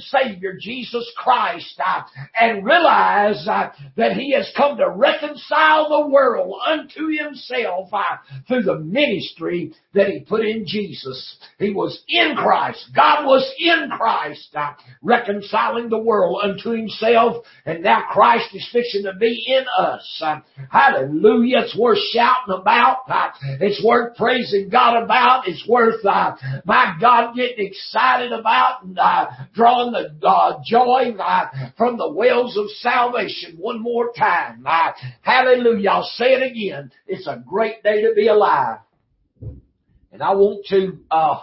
Savior Jesus Christ uh, and realize uh, that He has come to reconcile the world unto Himself uh, through the ministry that He put in Jesus. He was in Christ. God was in Christ reconciling the world unto Himself and now Christ is fixing to be in us. Hallelujah. It's worth shouting about. It's worth praising God about. It's worth, my God, getting excited about and drawing the uh, joy uh, from the wells of salvation one more time. Uh, hallelujah. I'll say it again. It's a great day to be alive. And I want to uh,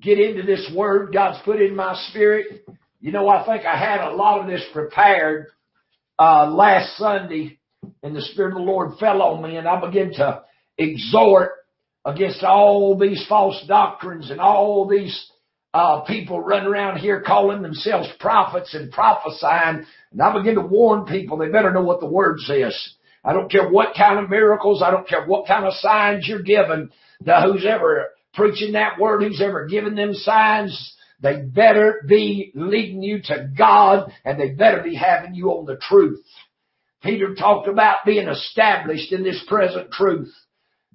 get into this word God's put in my spirit. You know, I think I had a lot of this prepared uh, last Sunday, and the Spirit of the Lord fell on me, and I began to exhort against all these false doctrines and all these uh, people running around here calling themselves prophets and prophesying. And I begin to warn people they better know what the word says. I don't care what kind of miracles, I don't care what kind of signs you're given to who's ever preaching that word, who's ever given them signs, they better be leading you to God and they better be having you on the truth. Peter talked about being established in this present truth.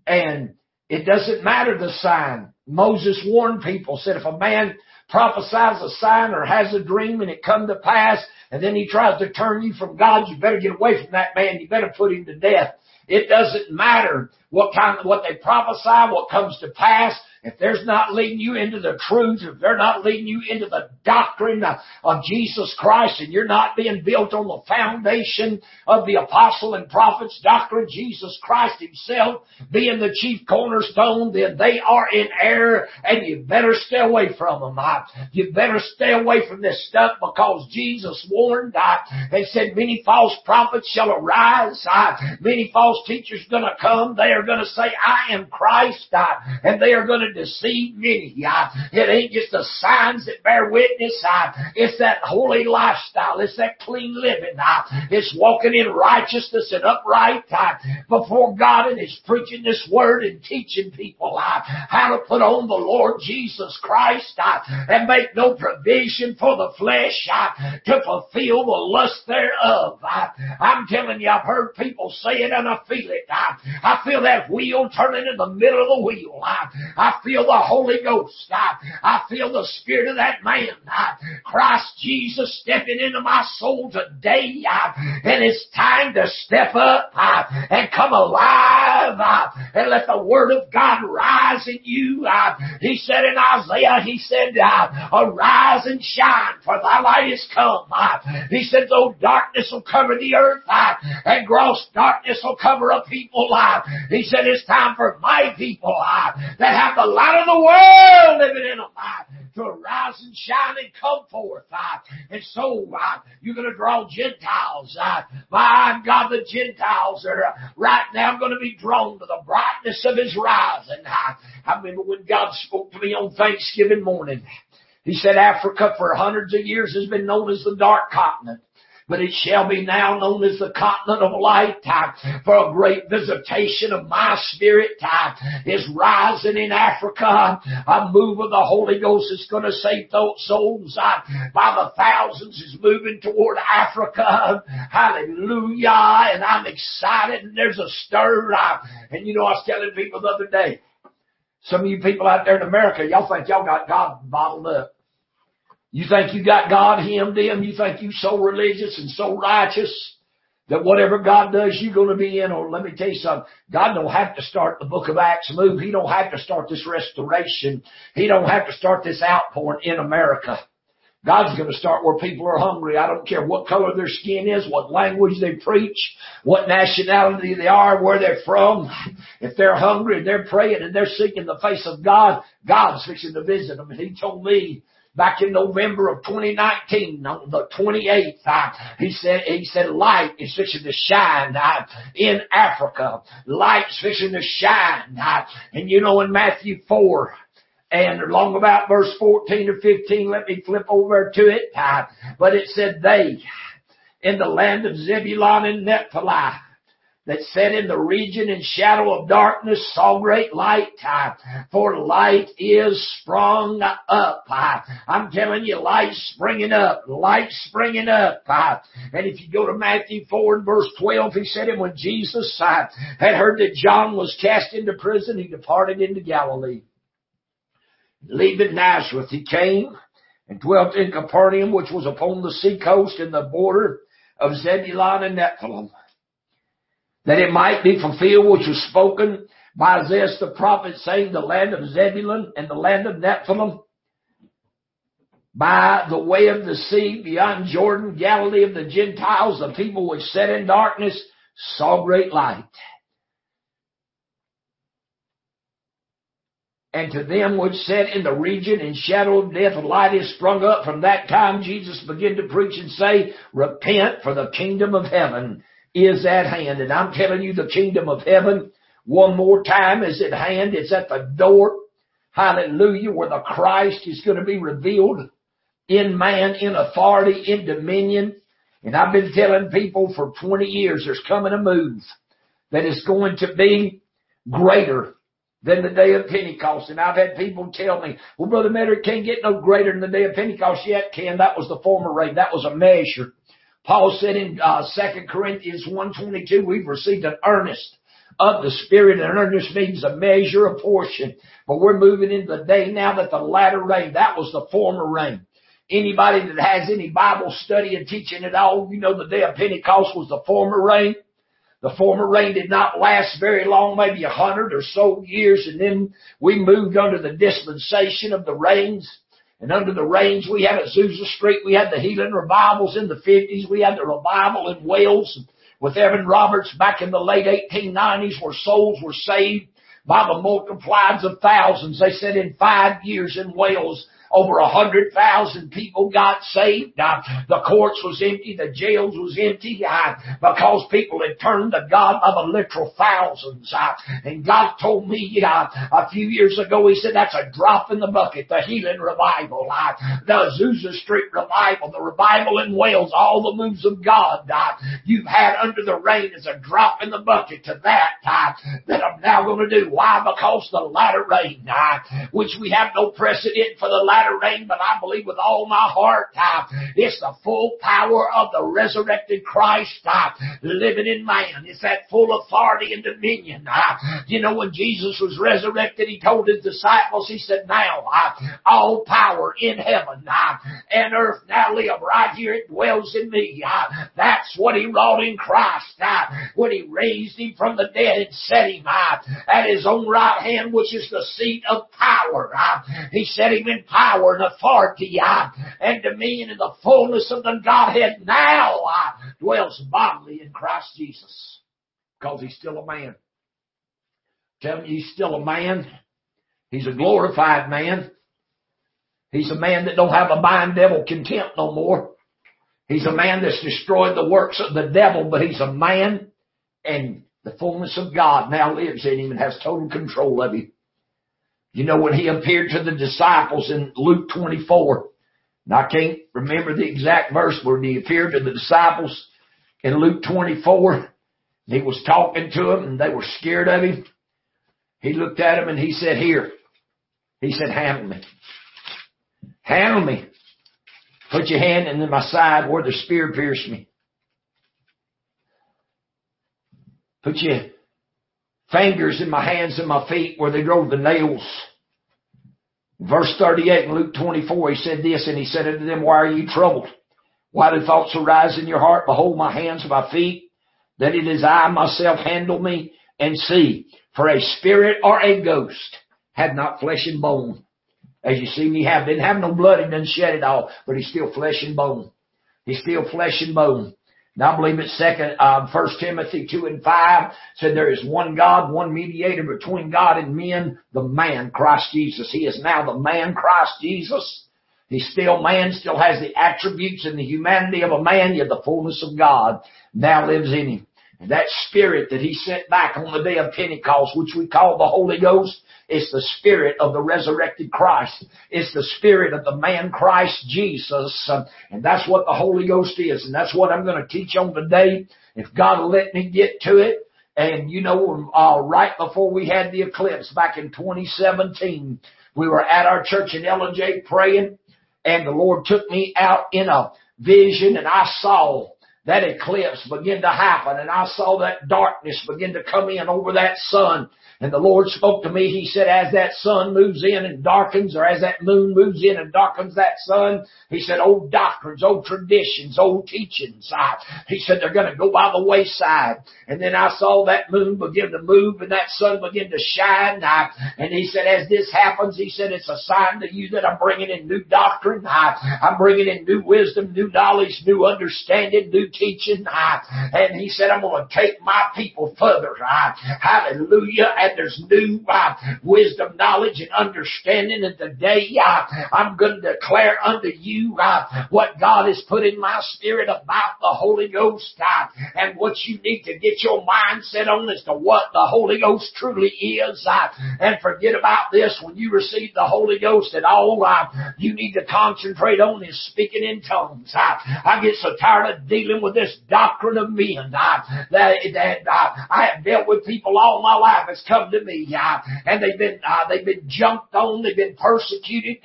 And it doesn't matter the sign. Moses warned people, said if a man prophesies a sign or has a dream and it come to pass, and then he tries to turn you from God, you better get away from that man. You better put him to death. It doesn't matter what kind of, what they prophesy, what comes to pass if there's not leading you into the truth, if they're not leading you into the doctrine of Jesus Christ and you're not being built on the foundation of the apostle and prophets doctrine, Jesus Christ himself being the chief cornerstone, then they are in error and you better stay away from them. You better stay away from this stuff because Jesus warned and said many false prophets shall arise. Many false teachers gonna come. They are gonna say, I am Christ and they are gonna deceive many. It ain't just the signs that bear witness. It's that holy lifestyle. It's that clean living. It's walking in righteousness and upright before God and it's preaching this word and teaching people how to put on the Lord Jesus Christ and make no provision for the flesh to fulfill the lust thereof. I'm telling you, I've heard people say it and I feel it. I feel that wheel turning in the middle of the wheel. I feel the Holy Ghost. I, I feel the Spirit of that man. I, Christ Jesus stepping into my soul today. I, and it's time to step up I, and come alive I, and let the Word of God rise in you. I, he said in Isaiah, he said, arise and shine for thy light is come. I, he said, though darkness will cover the earth I, and gross darkness will cover a people. I, he said, it's time for my people I, that have the light of the world living in them to ah, arise and shine and come forth. Ah, and so ah, you're going to draw Gentiles. My God, the Gentiles are uh, right now going to be drawn to the brightness of His rising. I remember when God spoke to me on Thanksgiving morning. He said Africa for hundreds of years has been known as the dark continent but it shall be now known as the continent of light. For a great visitation of my spirit time is rising in Africa. A move of the Holy Ghost is going to save souls by the thousands is moving toward Africa. Hallelujah. And I'm excited and there's a stir. And you know, I was telling people the other day, some of you people out there in America, y'all think y'all got God bottled up. You think you got God hemmed in? You think you so religious and so righteous that whatever God does, you're going to be in? Or let me tell you something. God don't have to start the book of Acts move. He don't have to start this restoration. He don't have to start this outpouring in America. God's going to start where people are hungry. I don't care what color their skin is, what language they preach, what nationality they are, where they're from. If they're hungry and they're praying and they're seeking the face of God, God's fixing to visit them. And He told me back in November of 2019, on the 28th, uh, he said, he said light is fixing to shine uh, in Africa. Light's fixing to shine. Uh, and you know in Matthew 4, and along about verse 14 or 15, let me flip over to it. but it said they in the land of Zebulun and Naphtali that sat in the region and shadow of darkness saw great light, uh, for light is sprung up. Uh, I'm telling you, light springing up, light springing up. Uh, and if you go to Matthew 4 and verse 12, he said, and when Jesus had heard that John was cast into prison, he departed into Galilee. Leaving Nazareth, he came and dwelt in Capernaum, which was upon the sea coast in the border of Zebulun and Nephthalim that it might be fulfilled which was spoken by Isaiah the prophet saying the land of Zebulun and the land of Nephthalim by the way of the sea beyond Jordan, Galilee of the Gentiles, the people which sat in darkness saw great light. And to them which sat in the region in shadow of death, light is sprung up. From that time Jesus began to preach and say, Repent, for the kingdom of heaven is at hand. And I'm telling you, the kingdom of heaven, one more time, is at hand. It's at the door. Hallelujah, where the Christ is going to be revealed in man, in authority, in dominion. And I've been telling people for 20 years, there's coming a move that is going to be greater than the day of Pentecost. And I've had people tell me, well, Brother Metter, it can't get no greater than the day of Pentecost yet, Ken. That was the former rain. That was a measure. Paul said in uh, 2 Corinthians 1.22, we've received an earnest of the Spirit, and earnest means a measure, a portion. But we're moving into the day now that the latter rain, that was the former rain. Anybody that has any Bible study and teaching at all, you know the day of Pentecost was the former rain. The former rain did not last very long, maybe a hundred or so years, and then we moved under the dispensation of the rains. And under the range, we had at Azusa Street, we had the healing revivals in the 50s, we had the revival in Wales with Evan Roberts back in the late 1890s where souls were saved by the multiplies of thousands. They said in five years in Wales, over a hundred thousand people got saved. The courts was empty. The jails was empty because people had turned to God by the literal thousands. And God told me a few years ago, He said that's a drop in the bucket. The healing revival, the Azusa Street revival, the revival in Wales, all the moves of God you've had under the rain is a drop in the bucket to that that I'm now going to do. Why? Because the latter rain, which we have no precedent for the latter latter rain, but I believe with all my heart, uh, it's the full power of the resurrected Christ uh, living in man. It's that full authority and dominion. Uh, you know, when Jesus was resurrected, he told his disciples, he said, now, uh, all power in heaven uh, and earth now live right here. It dwells in me. Uh, that's what he wrought in Christ uh, when he raised him from the dead and set him uh, at his own right hand, which is the seat of power. Uh, he set him in power power and authority uh, and dominion in the fullness of the Godhead now uh, dwells bodily in Christ Jesus. Because he's still a man. Tell me he's still a man. He's a glorified man. He's a man that don't have a mind devil contempt no more. He's a man that's destroyed the works of the devil, but he's a man and the fullness of God now lives in him and has total control of him. You know, when he appeared to the disciples in Luke 24, and I can't remember the exact verse, but he appeared to the disciples in Luke 24, he was talking to them and they were scared of him. He looked at them and he said, here, he said, handle me. Handle me. Put your hand in my side where the spear pierced me. Put your fingers in my hands and my feet where they drove the nails. Verse 38 in Luke 24, he said this, and he said unto them, Why are ye troubled? Why do thoughts arise in your heart? Behold my hands and my feet, that it is I myself handle me and see. For a spirit or a ghost had not flesh and bone. As you see me have, didn't have no blood, he didn't shed it all, but he's still flesh and bone. He's still flesh and bone. Now I believe it's second, uh, first Timothy 2 and 5 said there is one God, one mediator between God and men, the man Christ Jesus. He is now the man Christ Jesus. He's still man, still has the attributes and the humanity of a man, yet the fullness of God now lives in him. And that spirit that he sent back on the day of Pentecost, which we call the Holy Ghost, is the spirit of the resurrected Christ. It's the spirit of the man Christ Jesus. and that's what the Holy Ghost is. And that's what I'm going to teach on today. If God will let me get to it, And you know, uh, right before we had the eclipse back in 2017, we were at our church in Ellijay praying and the Lord took me out in a vision and I saw that eclipse begin to happen and I saw that darkness begin to come in over that sun and the Lord spoke to me. He said, as that sun moves in and darkens, or as that moon moves in and darkens that sun, He said, old doctrines, old traditions, old teachings, I, He said, they're going to go by the wayside. And then I saw that moon begin to move and that sun begin to shine. I, and He said, as this happens, He said, it's a sign to you that I'm bringing in new doctrine. I, I'm bringing in new wisdom, new knowledge, new understanding, new teaching. I, and He said, I'm going to take my people further. I, hallelujah. There's new uh, wisdom, knowledge, and understanding. And today uh, I'm going to declare unto you uh, what God has put in my spirit about the Holy Ghost uh, and what you need to get your mind set on as to what the Holy Ghost truly is. Uh, and forget about this when you receive the Holy Ghost at all. Uh, you need to concentrate on is speaking in tongues. I get so tired of dealing with this doctrine of men that, that I have dealt with people all my life. It's come come to me, and they've been uh, they've been jumped on, they've been persecuted,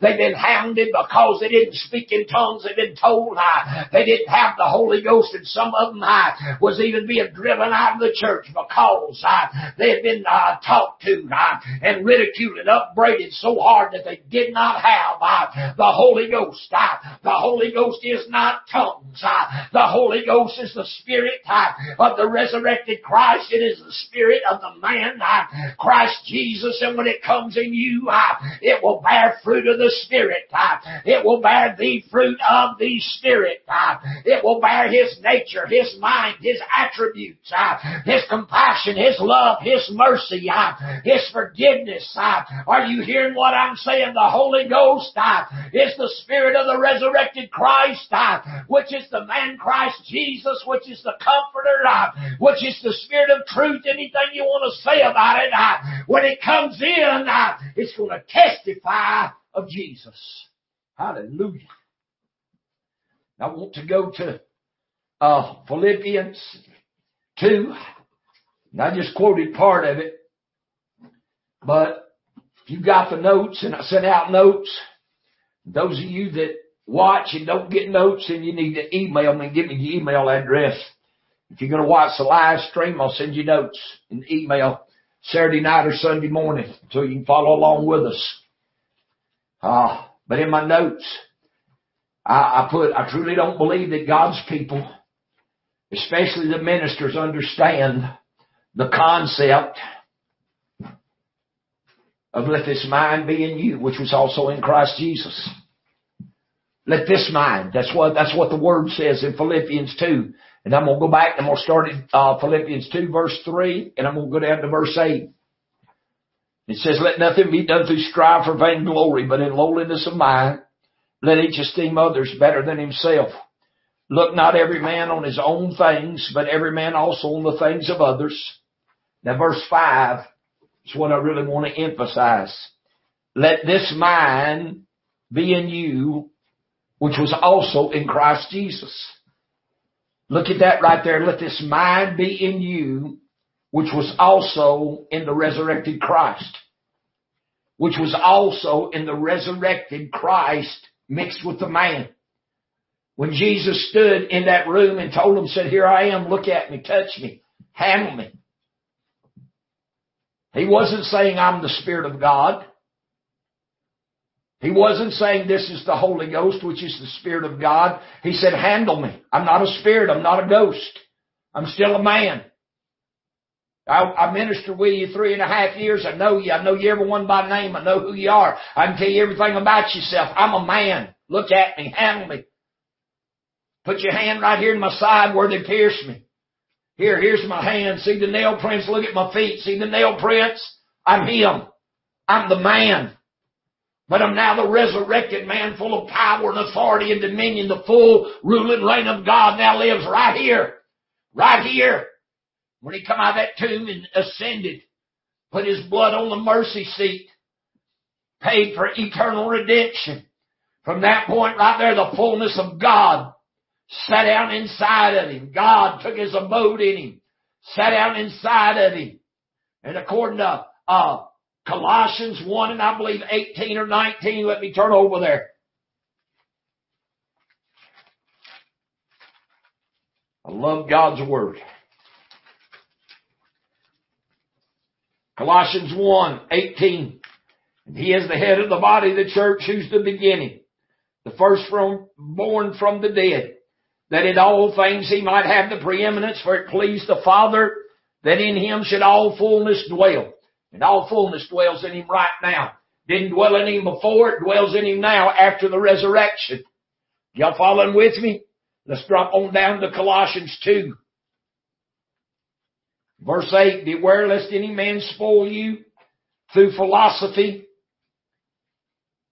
they've been hounded because they didn't speak in tongues. They've been told they didn't have the Holy Ghost, and some of them was even being driven out of the church because they had been uh, talked to and ridiculed and upbraided so hard that they did not have the Holy Ghost. The Holy Ghost is not tongues. The Holy Ghost is the Spirit of the resurrected Christ. It is the Spirit of the man in uh, Christ Jesus, and when it comes in you, uh, it will bear fruit of the Spirit. Uh, it will bear the fruit of the Spirit. Uh, it will bear His nature, His mind, His attributes, uh, His compassion, His love, His mercy, uh, His forgiveness. Are you hearing what I'm saying? The Holy Ghost is the Spirit of the resurrected Christ, which is the man Christ Jesus, which is the Comforter, which is the Spirit of truth. Anything you want to say about it, uh, when it comes in, uh, it's going to testify of Jesus. Hallelujah. I want to go to uh, Philippians 2. And I just quoted part of it. But if you got the notes, and I sent out notes, those of you that watch and don't get notes, and you need to email me. Give me your email address. If you're going to watch the live stream, I'll send you notes in email Saturday night or Sunday morning so you can follow along with us. Uh, but in my notes, I, I put, I truly don't believe that God's people, especially the ministers, understand the concept of let this mind be in you, which was also in Christ Jesus. Let this mind, that's what, that's what the word says in Philippians 2. And I'm going to go back and I'm going to start at uh, Philippians 2 verse 3 and I'm going to go down to verse 8. It says, let nothing be done through strife or vainglory, but in lowliness of mind, let each esteem others better than himself. Look not every man on his own things, but every man also on the things of others. Now verse 5 is what I really want to emphasize. Let this mind be in you, which was also in Christ Jesus. Look at that right there. Let this mind be in you, which was also in the resurrected Christ. Which was also in the resurrected Christ mixed with the man. When Jesus stood in that room and told him, said, here I am, look at me, touch me, handle me. He wasn't saying I'm the Spirit of God. He wasn't saying this is the Holy Ghost, which is the Spirit of God. He said, handle me. I'm not a spirit. I'm not a ghost. I'm still a man. I, I ministered with you three and a half years. I know you. I know you everyone by name. I know who you are. I can tell you everything about yourself. I'm a man. Look at me. Handle me. Put your hand right here in my side where they pierced me. Here, here's my hand. See the nail prints? Look at my feet. See the nail prints? I'm him. I'm the man. But I'm now the resurrected man full of power and authority and dominion. The full rule and reign of God now lives right here. Right here. When he come out of that tomb and ascended, put his blood on the mercy seat, paid for eternal redemption. From that point right there, the fullness of God sat down inside of him. God took his abode in him. sat down inside of him. And according to uh, Colossians 1 and I believe 18 or 19, let me turn over there. I love God's Word. Colossians 1, 18. And he is the head of the body of the church who's the beginning, the first from, born from the dead, that in all things he might have the preeminence for it pleased the Father that in him should all fullness dwell. And all fullness dwells in him right now. Didn't dwell in him before, it dwells in him now after the resurrection. Y'all following with me? Let's drop on down to Colossians 2. Verse 8, beware lest any man spoil you through philosophy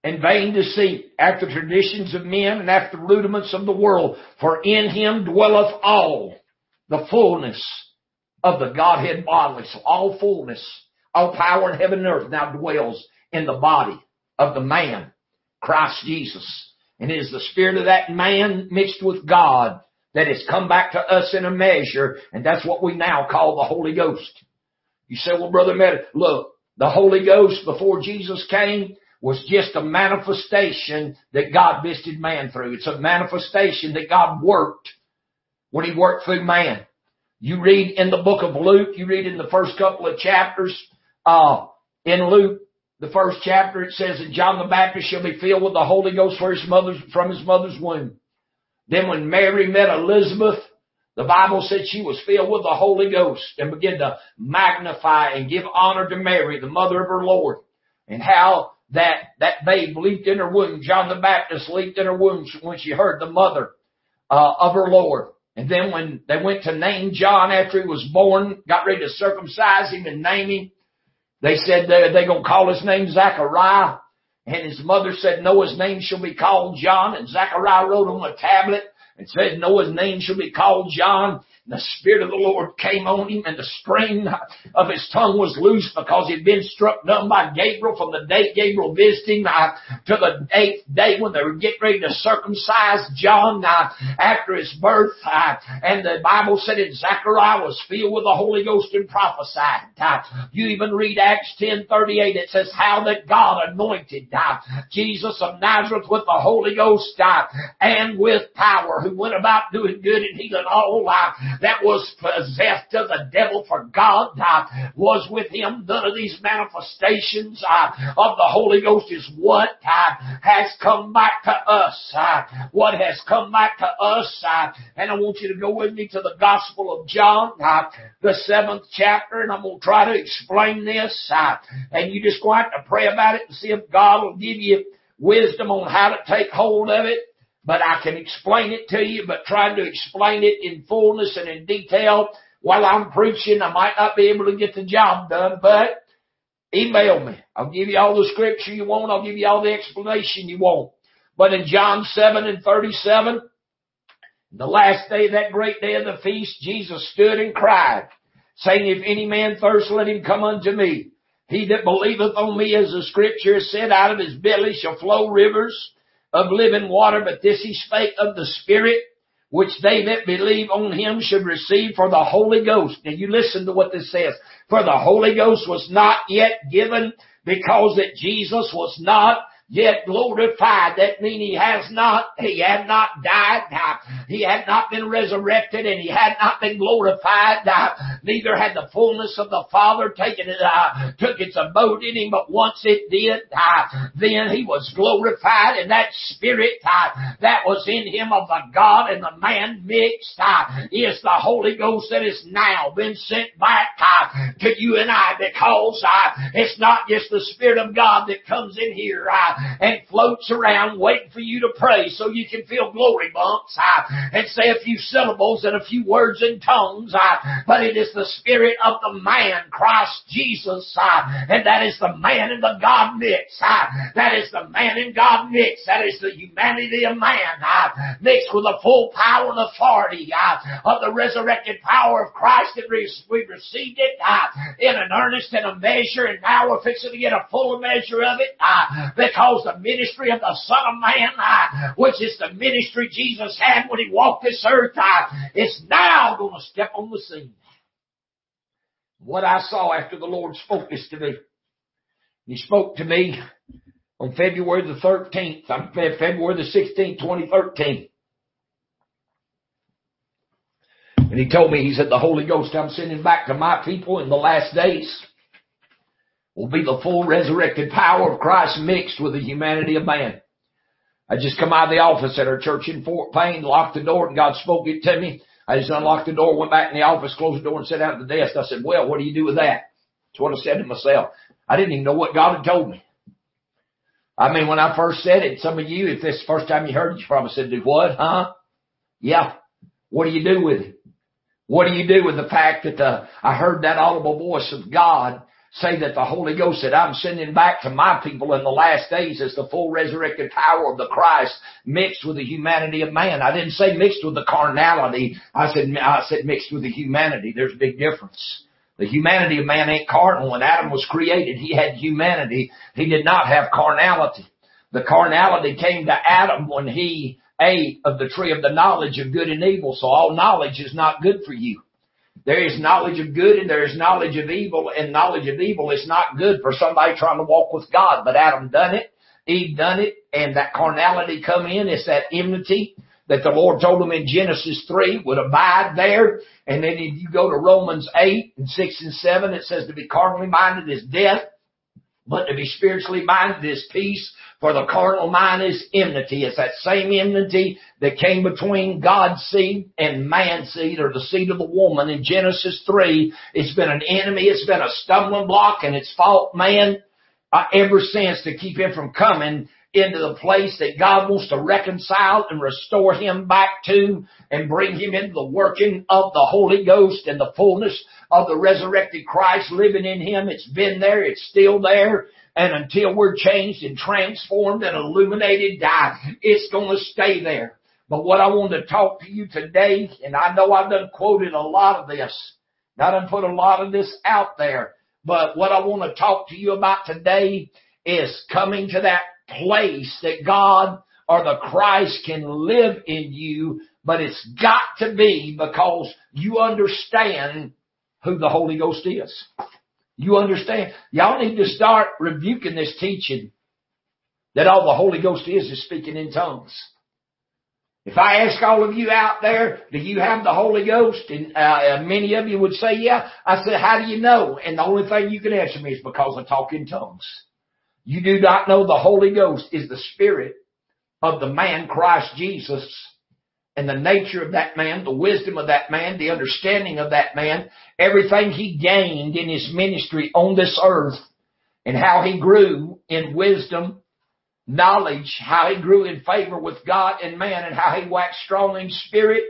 and vain deceit after traditions of men and after rudiments of the world. For in him dwelleth all the fullness of the Godhead bodily. So all fullness, all power in heaven and earth now dwells in the body of the man, Christ Jesus. And it is the spirit of that man mixed with God that has come back to us in a measure, and that's what we now call the Holy Ghost. You say, well, brother, Medic, look, the Holy Ghost before Jesus came was just a manifestation that God visited man through. It's a manifestation that God worked when he worked through man. You read in the book of Luke, you read in the first couple of chapters, uh, in Luke, the first chapter, it says that John the Baptist shall be filled with the Holy Ghost for his mother's, from his mother's womb. Then when Mary met Elizabeth, the Bible said she was filled with the Holy Ghost and began to magnify and give honor to Mary, the mother of her Lord. And how that, that babe leaped in her womb. John the Baptist leaped in her womb when she heard the mother, uh, of her Lord. And then when they went to name John after he was born, got ready to circumcise him and name him, they said they're, they're going to call his name Zachariah. And his mother said, Noah's name shall be called John. And Zachariah wrote on a tablet and said, Noah's name shall be called John. The Spirit of the Lord came on him and the string of his tongue was loose because he'd been struck dumb by Gabriel from the day Gabriel visited him uh, to the eighth day when they were getting ready to circumcise John uh, after his birth. Uh, and the Bible said that Zechariah was filled with the Holy Ghost and prophesied. Uh, you even read Acts 10:38. It says how that God anointed uh, Jesus of Nazareth with the Holy Ghost uh, and with power, who went about doing good and healing all that was possessed of the devil for God uh, was with him. None of these manifestations uh, of the Holy Ghost is what uh, has come back to us. Uh, what has come back to us. Uh, and I want you to go with me to the Gospel of John, uh, the seventh chapter, and I'm going to try to explain this. and you just go out to pray about it and see if God will give you wisdom on how to take hold of it but I can explain it to you, but trying to explain it in fullness and in detail while I'm preaching, I might not be able to get the job done, but email me. I'll give you all the scripture you want. I'll give you all the explanation you want. But in John 7 and 37, the last day, that great day of the feast, Jesus stood and cried, saying, If any man thirst, let him come unto me. He that believeth on me, as the scripture said, out of his belly shall flow rivers of living water, but this he spake of the Spirit, which they that believe on him should receive for the Holy Ghost. Now you listen to what this says. For the Holy Ghost was not yet given because that Jesus was not yet glorified. That means he has not, he had not died, he had not been resurrected, and he had not been glorified. Neither had the fullness of the Father taken it, uh, took its abode in him, but once it did, uh, then he was glorified, and that Spirit uh, that was in him of the God and the man mixed uh, is the Holy Ghost that is now been sent back to you and I because it's not just the Spirit of God that comes in here and floats around waiting for you to pray so you can feel glory bumps and say a few syllables and a few words in tongues. but it is the Spirit of the man, Christ Jesus, and that is the man in the God mix. that is the man in God mix. That is the humanity of man mixed with the full power and authority of the resurrected power of Christ that we received it in an earnest and a measure, and now we're fixing to get a fuller measure of it because the ministry of the Son of Man, uh, which is the ministry Jesus had when he walked this earth, uh, is now going to step on the scene. what I saw after the Lord spoke this to me. He spoke to me on February the 13th, February the 16th, 2013. And he told me, he said, the Holy Ghost I'm sending back to my people in the last days will be the full resurrected power of Christ mixed with the humanity of man. I just come out of the office at our church in Fort Payne, locked the door, and God spoke it to me. I just unlocked the door, went back in the office, closed the door, and sat down at the desk. I said, well, what do you do with that? That's what I said to myself. I didn't even know what God had told me. I mean, when I first said it, some of you, if this is the first time you heard it, you probably said, do what, huh? Yeah. What do you do with it? What do you do with the fact that uh, I heard that audible voice of God say that the Holy Ghost that I'm sending back to my people in the last days is the full resurrected power of the Christ mixed with the humanity of man. I didn't say mixed with the carnality. I said, I said mixed with the humanity. There's a big difference. The humanity of man ain't carnal. When Adam was created, he had humanity. He did not have carnality. The carnality came to Adam when he ate of the tree of the knowledge of good and evil. So all knowledge is not good for you. There is knowledge of good and there is knowledge of evil and knowledge of evil is not good for somebody trying to walk with God. But Adam done it. Eve done it and that carnality come in. It's that enmity that the Lord told them in Genesis 3 would abide there. And then if you go to Romans 8 and 6 and 7, it says to be carnally minded is death, but to be spiritually minded is peace. For the carnal mind is enmity. It's that same enmity that came between God's seed and man's seed or the seed of the woman in Genesis 3. It's been an enemy. It's been a stumbling block and it's fought man uh, ever since to keep him from coming into the place that God wants to reconcile and restore him back to and bring him into the working of the Holy Ghost and the fullness of the resurrected Christ living in him. It's been there. It's still there. And until we're changed and transformed and illuminated, die, it's going to stay there. But what I want to talk to you today, and I know I've done quoted a lot of this, I done put a lot of this out there, but what I want to talk to you about today is coming to that place that God or the Christ can live in you, but it's got to be because you understand who the Holy Ghost is. You understand? Y'all need to start rebuking this teaching that all the Holy Ghost is is speaking in tongues. If I ask all of you out there, do you have the Holy Ghost? And uh, many of you would say, yeah. I said, how do you know? And the only thing you can answer me is because I talk in tongues. You do not know the Holy Ghost is the Spirit of the man Christ Jesus and the nature of that man, the wisdom of that man, the understanding of that man, everything he gained in his ministry on this earth, and how he grew in wisdom, knowledge, how he grew in favor with God and man, and how he waxed strong in spirit.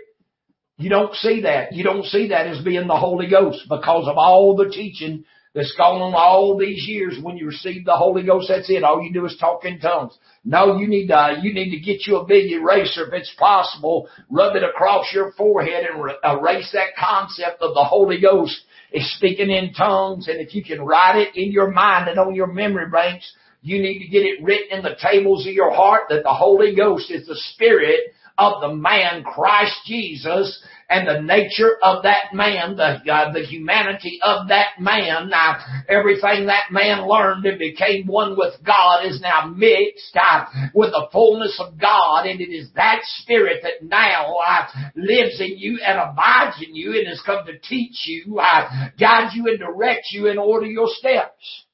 You don't see that. You don't see that as being the Holy Ghost because of all the teaching that's gone on all these years when you receive the Holy Ghost. That's it. All you do is talk in tongues. No, you need to, you need to get you a big eraser if it's possible. Rub it across your forehead and erase that concept of the Holy Ghost is speaking in tongues. And if you can write it in your mind and on your memory banks, you need to get it written in the tables of your heart that the Holy Ghost is the Spirit of the man Christ Jesus and the nature of that man, the, uh, the humanity of that man. Now, everything that man learned and became one with God is now mixed uh, with the fullness of God, and it is that spirit that now uh, lives in you and abides in you and has come to teach you, uh, guide you and direct you and order your steps.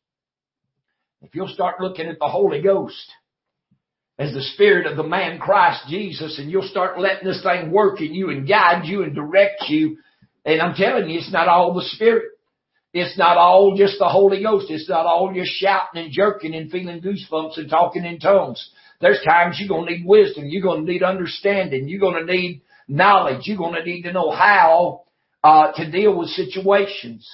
If you'll start looking at the Holy Ghost, as the Spirit of the man Christ Jesus and you'll start letting this thing work in you and guide you and direct you. And I'm telling you, it's not all the Spirit. It's not all just the Holy Ghost. It's not all just shouting and jerking and feeling goosebumps and talking in tongues. There's times you're going to need wisdom. You're going to need understanding. You're going to need knowledge. You're going to need to know how uh, to deal with situations.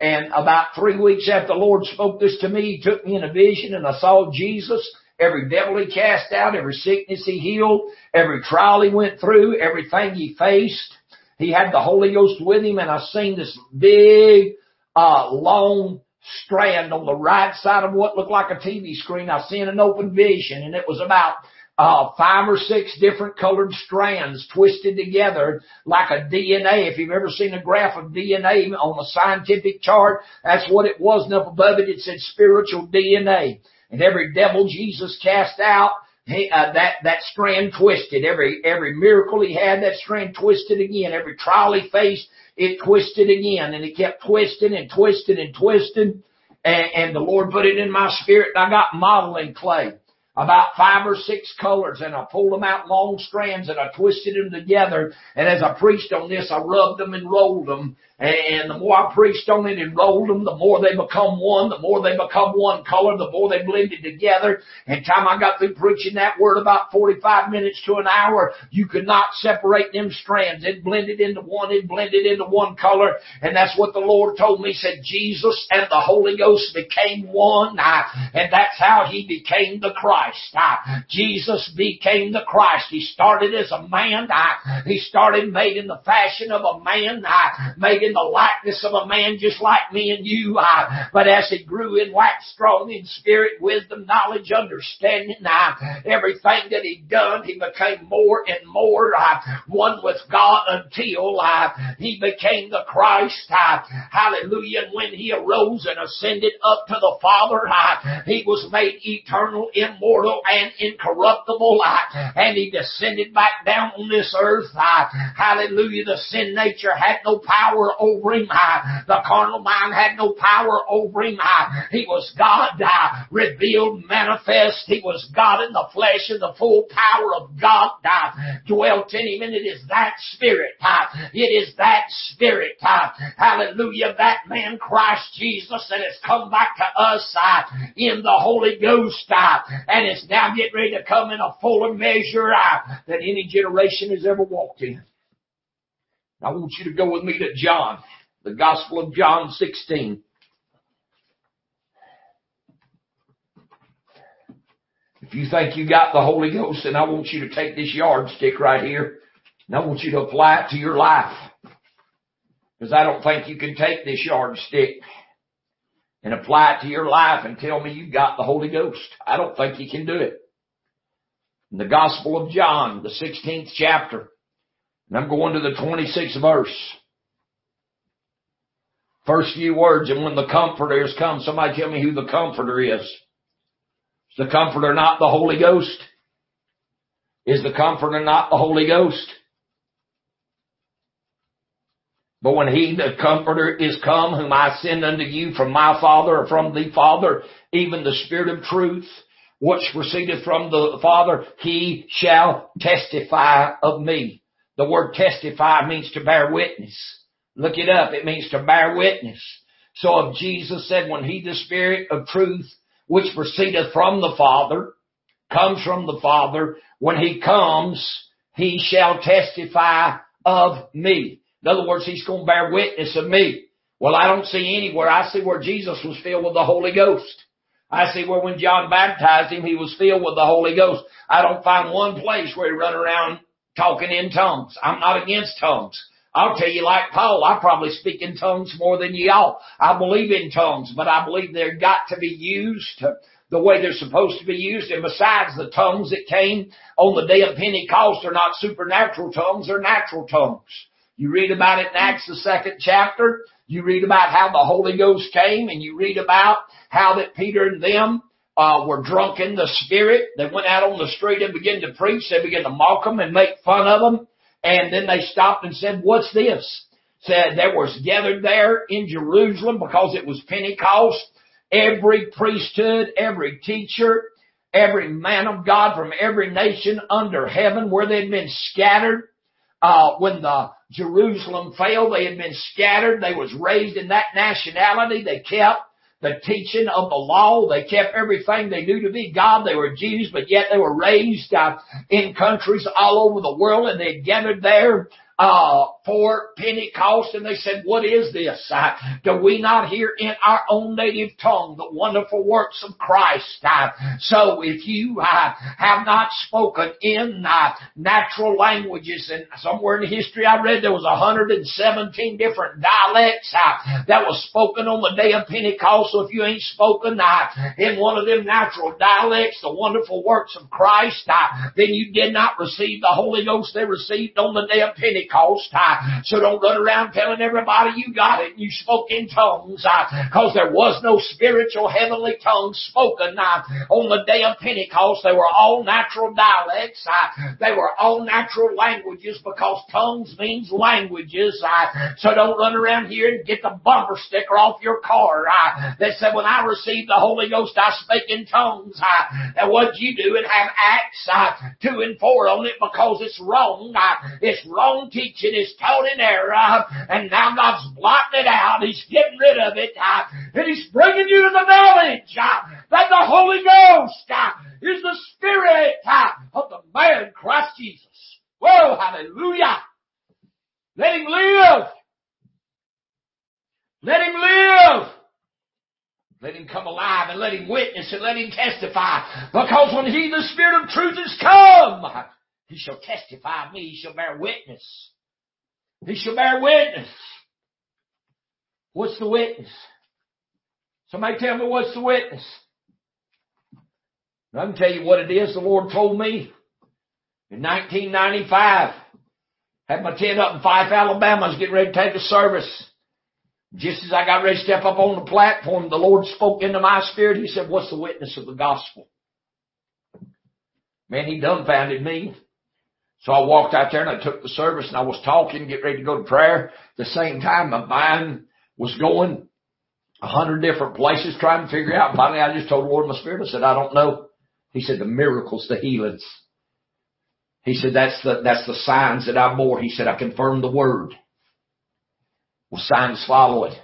And about three weeks after the Lord spoke this to me, he took me in a vision and I saw Jesus every devil he cast out, every sickness he healed, every trial he went through, everything he faced. He had the Holy Ghost with him and I seen this big, uh, long strand on the right side of what looked like a TV screen. I seen an open vision and it was about uh, five or six different colored strands twisted together like a DNA. If you've ever seen a graph of DNA on a scientific chart, that's what it was. And up above it, it said spiritual DNA. And every devil Jesus cast out, he, uh, that, that strand twisted. Every, every miracle he had, that strand twisted again. Every trial he faced, it twisted again. And it kept twisting and twisting and twisting. And, and the Lord put it in my spirit and I got modeling clay about five or six colors and I pulled them out long strands and I twisted them together. And as I preached on this, I rubbed them and rolled them and the more I preached on it and rolled them, the more they become one, the more they become one color, the more they blended together. And time I got through preaching that word about 45 minutes to an hour, you could not separate them strands. It blended into one, it blended into one color. And that's what the Lord told me. He said Jesus and the Holy Ghost became one. And that's how He became the Christ. Jesus became the Christ. He started as a man. He started made in the fashion of a man, made in the likeness of a man just like me and you. But as he grew and waxed strong in spirit, wisdom, knowledge, understanding, everything that he done, he became more and more one with God until he became the Christ. Hallelujah. And when he arose and ascended up to the Father, he was made eternal, immortal, and incorruptible. Uh, and he descended back down on this earth. Uh, hallelujah. The sin nature had no power over him. The carnal mind had no power over him. He was God revealed, manifest. He was God in the flesh and the full power of God dwelt in him and it is that spirit. It is that spirit. Hallelujah. That man Christ Jesus that has come back to us in the Holy Ghost and is now getting ready to come in a fuller measure than any generation has ever walked in. I want you to go with me to John, the Gospel of John 16. If you think you got the Holy Ghost, then I want you to take this yardstick right here and I want you to apply it to your life. Because I don't think you can take this yardstick and apply it to your life and tell me you got the Holy Ghost. I don't think you can do it. In the Gospel of John, the 16th chapter, and I'm going to the 26th verse. First few words, and when the Comforter has come, somebody tell me who the Comforter is. Is the Comforter not the Holy Ghost? Is the Comforter not the Holy Ghost? But when he, the Comforter, is come, whom I send unto you from my Father or from the Father, even the Spirit of truth, which proceedeth from the Father, he shall testify of me. The word testify means to bear witness. Look it up. It means to bear witness. So if Jesus said, when he, the Spirit of truth, which proceedeth from the Father, comes from the Father, when he comes, he shall testify of me. In other words, he's going to bear witness of me. Well, I don't see anywhere. I see where Jesus was filled with the Holy Ghost. I see where when John baptized him, he was filled with the Holy Ghost. I don't find one place where he run around talking in tongues. I'm not against tongues. I'll tell you like Paul, I probably speak in tongues more than y'all. I believe in tongues, but I believe they're got to be used the way they're supposed to be used. And besides, the tongues that came on the day of Pentecost are not supernatural tongues, they're natural tongues. You read about it in Acts the second chapter. You read about how the Holy Ghost came and you read about how that Peter and them uh, were drunk in the spirit. They went out on the street and began to preach. They began to mock them and make fun of them. And then they stopped and said, what's this? Said there was gathered there in Jerusalem because it was Pentecost. Every priesthood, every teacher, every man of God from every nation under heaven where they'd been scattered. Uh, when the Jerusalem fell, they had been scattered. They was raised in that nationality. They kept the teaching of the law. They kept everything they knew to be God. They were Jews, but yet they were raised uh, in countries all over the world and they gathered there uh, for Pentecost and they said, what is this? Uh, do we not hear in our own native tongue the wonderful works of Christ? Uh, so if you uh, have not spoken in uh, natural languages and somewhere in history I read there was 117 different dialects uh, that was spoken on the day of Pentecost. So if you ain't spoken uh, in one of them natural dialects, the wonderful works of Christ, then you did not receive the Holy Ghost they received on the day of Pentecost. So don't run around telling everybody you got it and you spoke in tongues because there was no spiritual heavenly tongues spoken on the day of Pentecost. They were all natural dialects. They were all natural languages because tongues means languages. So don't run around here and get the bumper sticker off your car that said, when I received the Holy Ghost, I spake in tongues. And what you do and have Acts 2 and 4 on it because it's wrong. It's wrong teaching. It's taught in. And now God's blotting it out. He's getting rid of it. Uh, and He's bringing you to the knowledge uh, that the Holy Ghost uh, is the Spirit of the man Christ Jesus. Whoa, hallelujah. Let him live. Let him live. Let him come alive and let him witness and let him testify. Because when he, the Spirit of truth, is come, he shall testify of me. He shall bear witness. He shall bear witness. What's the witness? Somebody tell me what's the witness? I can tell you what it is the Lord told me. In 1995, had my tent up in Fyffe, Alabama. I was getting ready to take a service. Just as I got ready to step up on the platform, the Lord spoke into my spirit. He said, what's the witness of the gospel? Man, he dumbfounded me. So I walked out there and I took the service and I was talking, get ready to go to prayer. The same time, my mind was going a hundred different places trying to figure out. Finally, I just told the Lord my spirit, I said, I don't know. He said, the miracles, the healings. He said, that's the, that's the signs that I bore. He said, I confirmed the word. Well, signs follow it.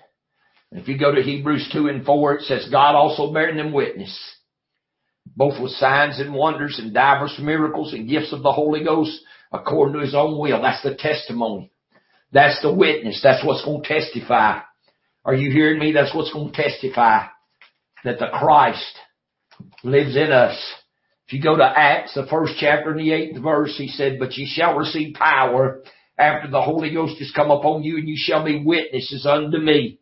And if you go to Hebrews 2 and 4, it says, God also bearing them witness, both with signs and wonders and divers miracles and gifts of the Holy Ghost according to his own will. That's the testimony. That's the witness. That's what's going to testify. Are you hearing me? That's what's going to testify that the Christ lives in us. If you go to Acts, the first chapter and the eighth verse, he said, but ye shall receive power after the Holy Ghost has come upon you and you shall be witnesses unto me,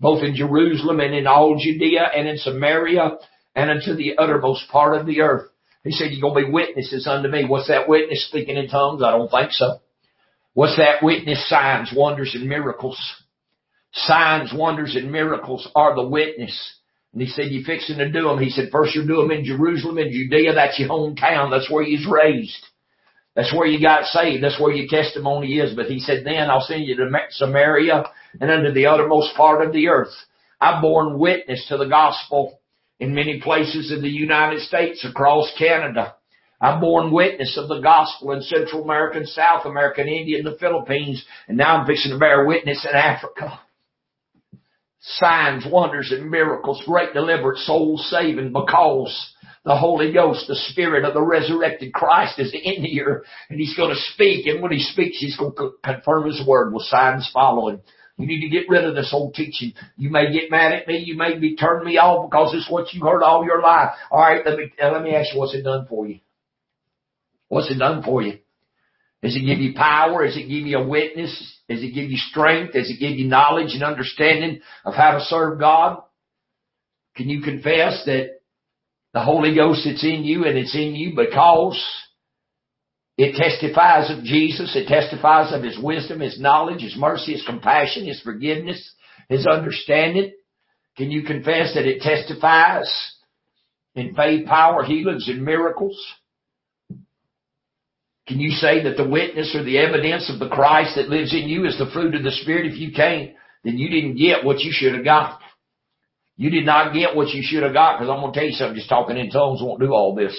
both in Jerusalem and in all Judea and in Samaria and unto the uttermost part of the earth. He said, you're going to be witnesses unto me. What's that witness speaking in tongues? I don't think so. What's that witness? Signs, wonders, and miracles. Signs, wonders, and miracles are the witness. And he said, you're fixing to do them. He said, first you'll do them in Jerusalem and Judea. That's your hometown. That's where you was raised. That's where you got saved. That's where your testimony is. But he said, then I'll send you to Samaria and unto the uttermost part of the earth. I've borne witness to the gospel in many places in the United States, across Canada. I've borne witness of the gospel in Central America and South America and India and the Philippines, and now I'm fixing to bear witness in Africa. Signs, wonders, and miracles, great deliverance, soul saving because the Holy Ghost, the Spirit of the resurrected Christ is in here and He's going to speak and when He speaks He's going to confirm His word with signs following. You need to get rid of this old teaching. You may get mad at me. You may be turning me off because it's what you heard all your life. All right, let me uh, let me ask you, what's it done for you? What's it done for you? Does it give you power? Does it give you a witness? Does it give you strength? Does it give you knowledge and understanding of how to serve God? Can you confess that the Holy Ghost that's in you and it's in you because it testifies of Jesus. It testifies of His wisdom, His knowledge, His mercy, His compassion, His forgiveness, His understanding. Can you confess that it testifies in faith, power, healings, and miracles? Can you say that the witness or the evidence of the Christ that lives in you is the fruit of the Spirit? If you can't, then you didn't get what you should have got. You did not get what you should have got because I'm going to tell you something, just talking in tongues won't do all this.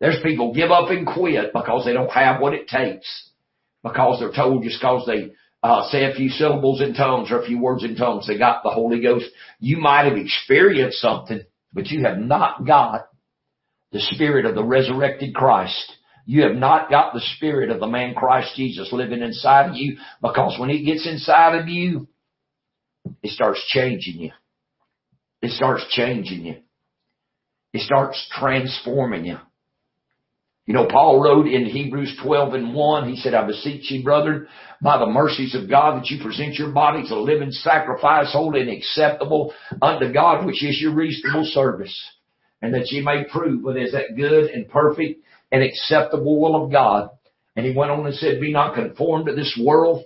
There's people give up and quit because they don't have what it takes. Because they're told just because they uh, say a few syllables in tongues or a few words in tongues, they got the Holy Ghost. You might have experienced something, but you have not got the Spirit of the resurrected Christ. You have not got the spirit of the man Christ Jesus living inside of you because when he gets inside of you, it starts changing you. It starts changing you. It starts transforming you. You know, Paul wrote in Hebrews 12 and 1, he said, I beseech you, brethren, by the mercies of God, that you present your bodies a living sacrifice, holy and acceptable unto God, which is your reasonable service. And that ye may prove what is that good and perfect and acceptable will of God. And he went on and said, be not conformed to this world,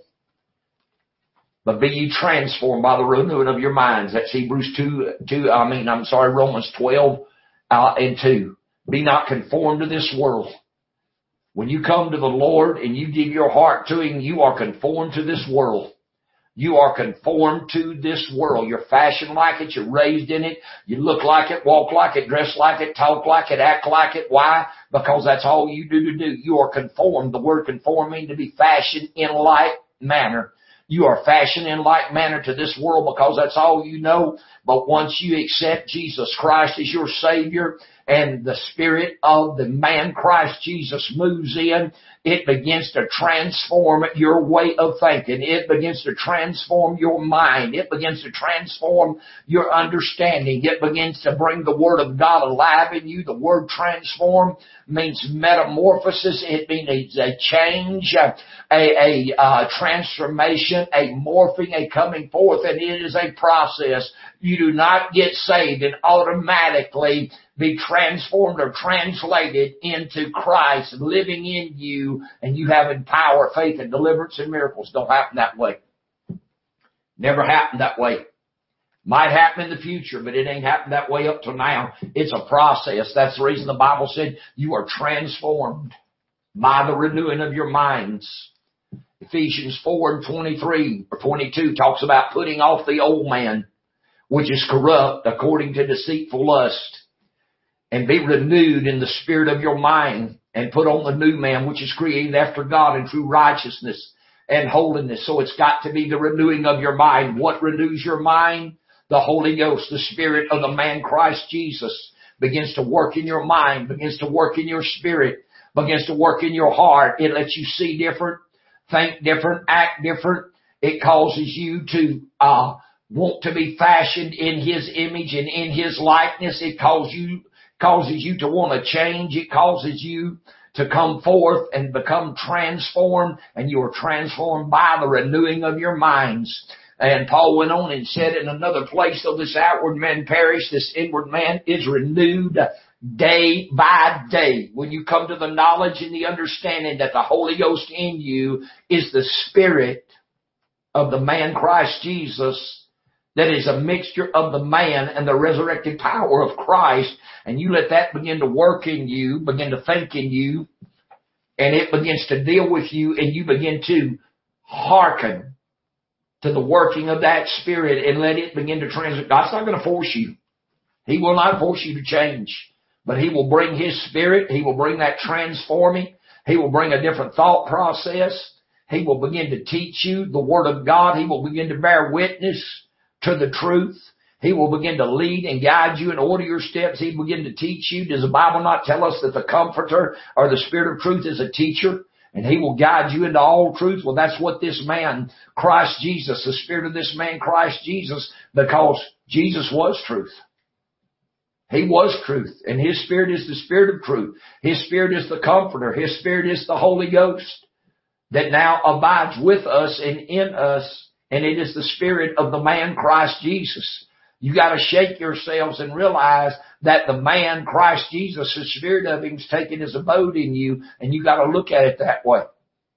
but be ye transformed by the renewing of your minds. That's Hebrews 2, 2, I mean, I'm sorry, Romans 12, uh, and 2. Be not conformed to this world. When you come to the Lord and you give your heart to Him, you are conformed to this world. You are conformed to this world. You're fashioned like it. You're raised in it. You look like it, walk like it, dress like it, talk like it, act like it. Why? Because that's all you do to do. You are conformed. The word conform means to be fashioned in like manner. You are fashioned in like manner to this world because that's all you know. But once you accept Jesus Christ as your Savior and the Spirit of the man Christ Jesus moves in, it begins to transform your way of thinking. It begins to transform your mind. It begins to transform your understanding. It begins to bring the Word of God alive in you. The word transform means metamorphosis. It means a change, a, a, a uh, transformation, a morphing, a coming forth, and it is a process. You do not get saved and automatically be transformed or translated into Christ living in you and you having power, faith, and deliverance and miracles don't happen that way. Never happened that way. Might happen in the future, but it ain't happened that way up to now. It's a process. That's the reason the Bible said you are transformed by the renewing of your minds. Ephesians 4 and 23 or 22 talks about putting off the old man, which is corrupt according to deceitful lust and be renewed in the spirit of your mind and put on the new man which is created after God in true righteousness and holiness. So it's got to be the renewing of your mind. What renews your mind? The Holy Ghost, the spirit of the man Christ Jesus begins to work in your mind, begins to work in your spirit, begins to work in your heart. It lets you see different, think different, act different. It causes you to, uh, want to be fashioned in His image and in His likeness. It calls you causes you to want to change. It causes you to come forth and become transformed and you are transformed by the renewing of your minds. And Paul went on and said in another place, though this outward man perish, this inward man is renewed day by day. When you come to the knowledge and the understanding that the Holy Ghost in you is the Spirit of the man Christ Jesus, that is a mixture of the man and the resurrected power of Christ, and you let that begin to work in you, begin to think in you, and it begins to deal with you, and you begin to hearken to the working of that spirit and let it begin to transit. God's not going to force you. He will not force you to change, but He will bring His spirit. He will bring that transforming. He will bring a different thought process. He will begin to teach you the Word of God. He will begin to bear witness to the truth. He will begin to lead and guide you and order your steps. He will begin to teach you. Does the Bible not tell us that the comforter or the spirit of truth is a teacher? And he will guide you into all truth. Well, that's what this man, Christ Jesus, the spirit of this man, Christ Jesus, because Jesus was truth. He was truth and his spirit is the spirit of truth. His spirit is the comforter. His spirit is the Holy Ghost that now abides with us and in us and it is the spirit of the man Christ Jesus. You gotta shake yourselves and realize that the man Christ Jesus, the spirit of him's taking his abode in you and you gotta look at it that way.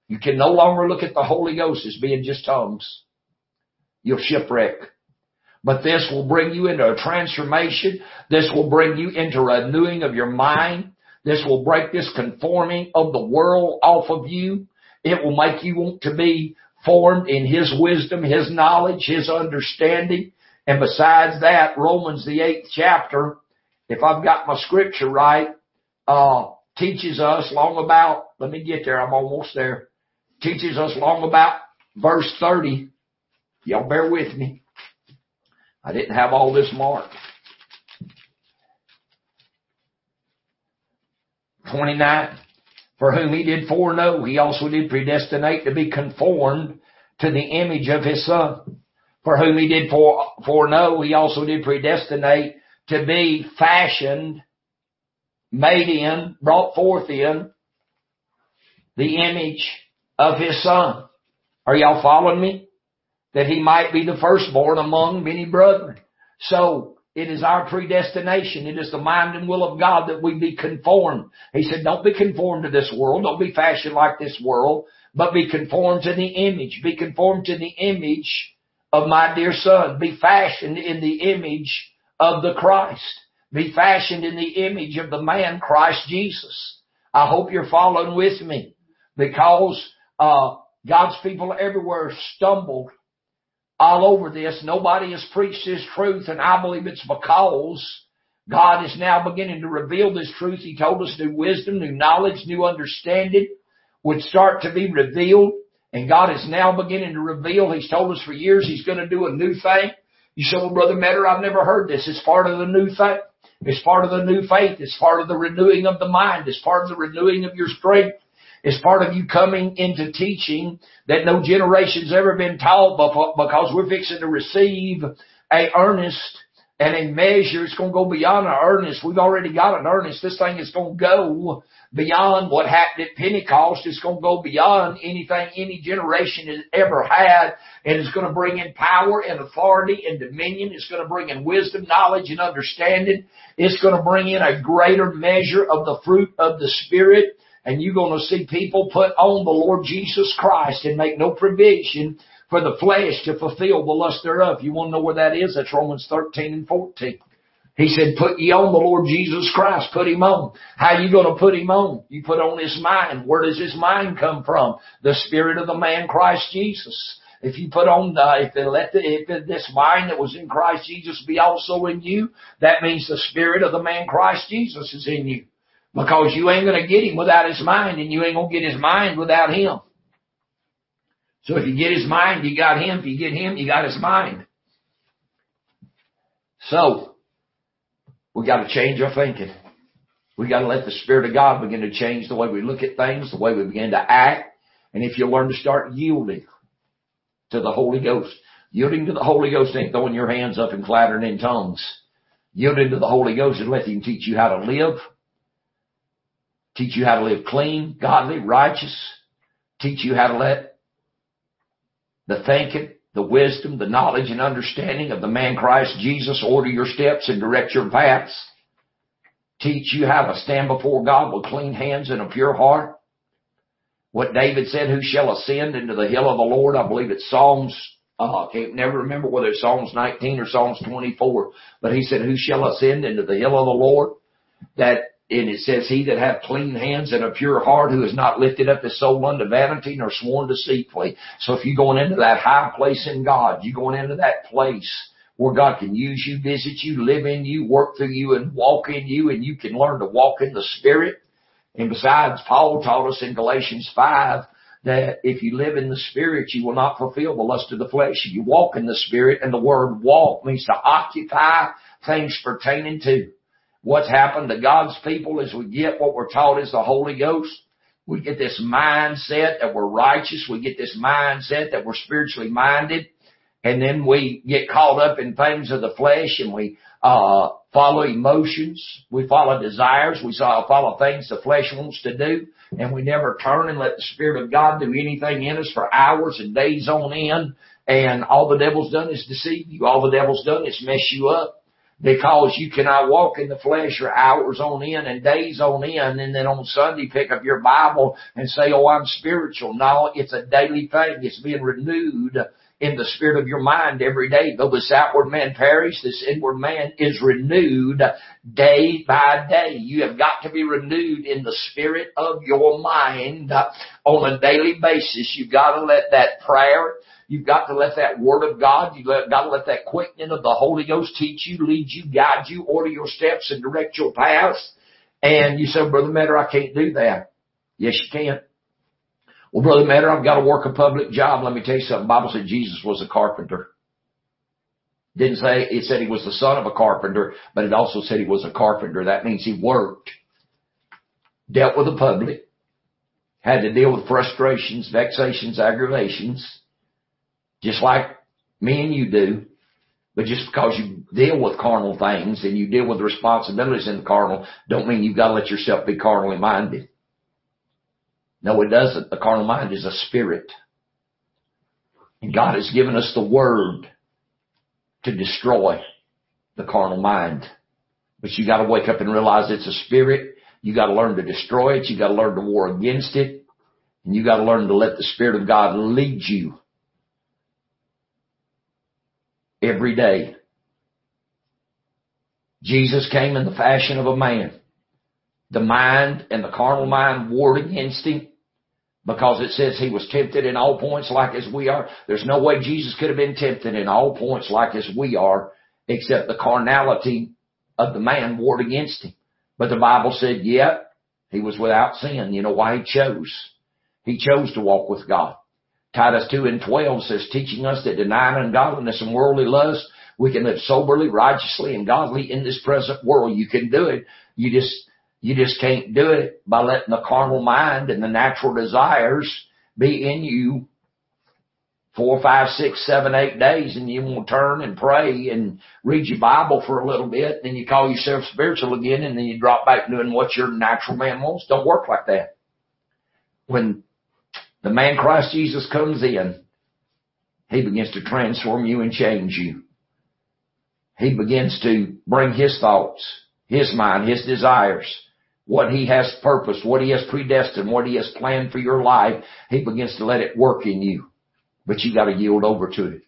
You can no longer look at the Holy Ghost as being just tongues. You'll shipwreck. But this will bring you into a transformation. This will bring you into renewing of your mind. This will break this conforming of the world off of you. It will make you want to be formed in His wisdom, His knowledge, His understanding. And besides that, Romans the eighth chapter, if I've got my scripture right, uh, teaches us long about, let me get there, I'm almost there, teaches us long about verse 30. Y'all bear with me. I didn't have all this marked. 29. For whom he did foreknow, he also did predestinate to be conformed to the image of his son. For whom he did foreknow, he also did predestinate to be fashioned, made in, brought forth in the image of his son. Are y'all following me? That he might be the firstborn among many brethren. So it is our predestination. It is the mind and will of God that we be conformed. He said, don't be conformed to this world. Don't be fashioned like this world, but be conformed to the image. Be conformed to the image of my dear son. Be fashioned in the image of the Christ. Be fashioned in the image of the man Christ Jesus. I hope you're following with me because, uh, God's people everywhere stumbled all over this. Nobody has preached this truth and I believe it's because God is now beginning to reveal this truth. He told us new wisdom, new knowledge, new understanding would start to be revealed. And God is now beginning to reveal. He's told us for years He's going to do a new thing. You say, well, Brother Metter, I've never heard this. It's part of the new thing. It's part of the new faith. It's part of the renewing of the mind. It's part of the renewing of your strength. It's part of you coming into teaching that no generation's ever been taught before because we're fixing to receive a earnest and a measure. It's going to go beyond an earnest. We've already got an earnest. This thing is going to go beyond what happened at Pentecost. It's going to go beyond anything any generation has ever had. And it's going to bring in power and authority and dominion. It's going to bring in wisdom, knowledge, and understanding. It's going to bring in a greater measure of the fruit of the Spirit and you're going to see people put on the Lord Jesus Christ and make no provision for the flesh to fulfill the lust thereof. You want to know where that is? That's Romans 13 and 14. He said, put ye on the Lord Jesus Christ. Put him on. How you going to put him on? You put on his mind. Where does his mind come from? The spirit of the man Christ Jesus. If you put on, uh, if they let the, if this mind that was in Christ Jesus be also in you, that means the spirit of the man Christ Jesus is in you. Because you ain't to get him without his mind and you ain't to get his mind without him. So if you get his mind, you got him. If you get him, you got his mind. So, we got to change our thinking. We got to let the Spirit of God begin to change the way we look at things, the way we begin to act. And if you learn to start yielding to the Holy Ghost, yielding to the Holy Ghost ain't throwing your hands up and clattering in tongues. Yielding to the Holy Ghost and letting Him teach you how to live, teach you how to live clean, godly, righteous, teach you how to let the thinking, the wisdom, the knowledge and understanding of the man Christ Jesus order your steps and direct your paths. Teach you how to stand before God with clean hands and a pure heart. What David said, who shall ascend into the hill of the Lord? I believe it's Psalms, uh, I can't never remember whether it's Psalms 19 or Psalms 24, but he said, who shall ascend into the hill of the Lord? That and it says, he that hath clean hands and a pure heart who has not lifted up his soul unto vanity nor sworn deceitfully. So if you're going into that high place in God, you're going into that place where God can use you, visit you, live in you, work through you and walk in you and you can learn to walk in the Spirit. And besides, Paul taught us in Galatians 5 that if you live in the Spirit, you will not fulfill the lust of the flesh. You walk in the Spirit and the word walk means to occupy things pertaining to what's happened to God's people is we get what we're taught is the Holy Ghost. We get this mindset that we're righteous. We get this mindset that we're spiritually minded. And then we get caught up in things of the flesh and we, uh, follow emotions. We follow desires. We follow things the flesh wants to do. And we never turn and let the Spirit of God do anything in us for hours and days on end. And all the devil's done is deceive you. All the devil's done is mess you up because you cannot walk in the flesh for hours on end and days on end and then on Sunday pick up your Bible and say, oh, I'm spiritual. No, it's a daily thing. It's being renewed in the spirit of your mind every day. Though this outward man perish, this inward man is renewed day by day. You have got to be renewed in the spirit of your mind on a daily basis. You've got to let that prayer You've got to let that Word of God, you've got to let that quickening of the Holy Ghost teach you, lead you, guide you, order your steps, and direct your paths. And you say, Brother Metter, I can't do that. Yes, you can. Well, Brother Metter, I've got to work a public job. Let me tell you something. The Bible said Jesus was a carpenter. Didn't say, it said he was the son of a carpenter, but it also said he was a carpenter. That means he worked, dealt with the public, had to deal with frustrations, vexations, aggravations, just like me and you do. But just because you deal with carnal things and you deal with responsibilities in the carnal, don't mean you've got to let yourself be carnally minded. No, it doesn't. The carnal mind is a spirit. And God has given us the word to destroy the carnal mind. But you gotta wake up and realize it's a spirit. You gotta learn to destroy it. You gotta learn to war against it. And you gotta learn to let the Spirit of God lead you every day. Jesus came in the fashion of a man. The mind and the carnal mind warred against him because it says he was tempted in all points like as we are. There's no way Jesus could have been tempted in all points like as we are, except the carnality of the man warred against him. But the Bible said, yeah, he was without sin. You know why he chose? He chose to walk with God. Titus 2 and 12 says, teaching us that denying ungodliness and worldly lust, we can live soberly, righteously, and godly in this present world. You can do it. You just, you just can't do it by letting the carnal mind and the natural desires be in you four, five, six, seven, eight days and you will turn and pray and read your Bible for a little bit, And then you call yourself spiritual again and then you drop back doing what your natural man wants. Don't work like that. When the man Christ Jesus comes in, he begins to transform you and change you. He begins to bring his thoughts, his mind, his desires, what he has purposed, what he has predestined, what he has planned for your life. He begins to let it work in you. But you gotta yield over to it.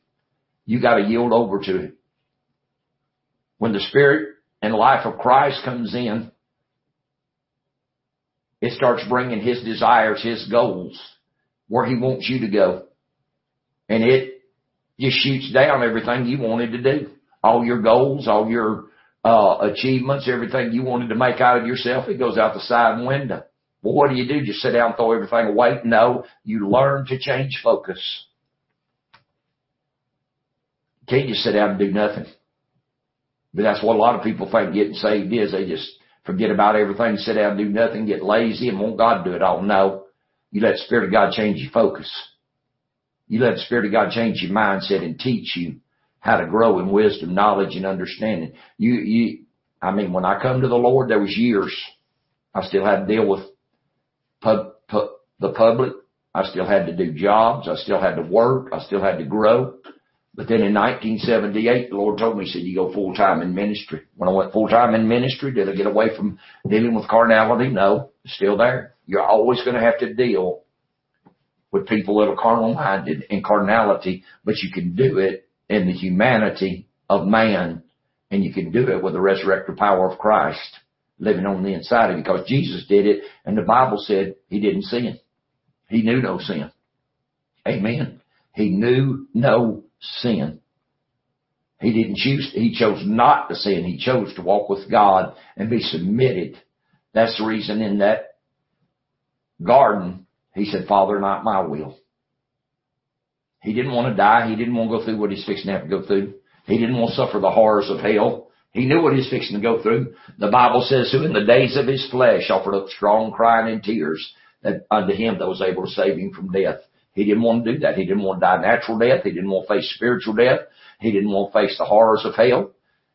You gotta yield over to it. When the spirit and life of Christ comes in, it starts bringing his desires, his goals, where he wants you to go. And it just shoots down everything you wanted to do. All your goals, all your uh, achievements, everything you wanted to make out of yourself, it goes out the side window. Well, what do you do? Just sit down and throw everything away? No, you learn to change focus. Can't just sit down and do nothing. But that's what a lot of people think getting saved is. They just forget about everything, sit down and do nothing, get lazy and want God to do it all. No. You let the Spirit of God change your focus. You let the Spirit of God change your mindset and teach you how to grow in wisdom, knowledge, and understanding. You, you, I mean, when I come to the Lord, there was years. I still had to deal with pub, pub, the public. I still had to do jobs. I still had to work. I still had to grow. But then in 1978, the Lord told me, he said, you go full time in ministry. When I went full time in ministry, did I get away from dealing with carnality? No, still there. You're always going to have to deal with people that are carnal minded in carnality, but you can do it in the humanity of man and you can do it with the resurrected power of Christ living on the inside of you because Jesus did it and the Bible said he didn't sin. He knew no sin. Amen. He knew no sin. He didn't choose, he chose not to sin. He chose to walk with God and be submitted. That's the reason in that garden, he said, Father, not my will. He didn't want to die. He didn't want to go through what he's fixing to have to go through. He didn't want to suffer the horrors of hell. He knew what he's fixing to go through. The Bible says, who in the days of his flesh offered up strong crying and tears that unto him that was able to save him from death. He didn't want to do that. He didn't want to die natural death. He didn't want to face spiritual death. He didn't want to face the horrors of hell.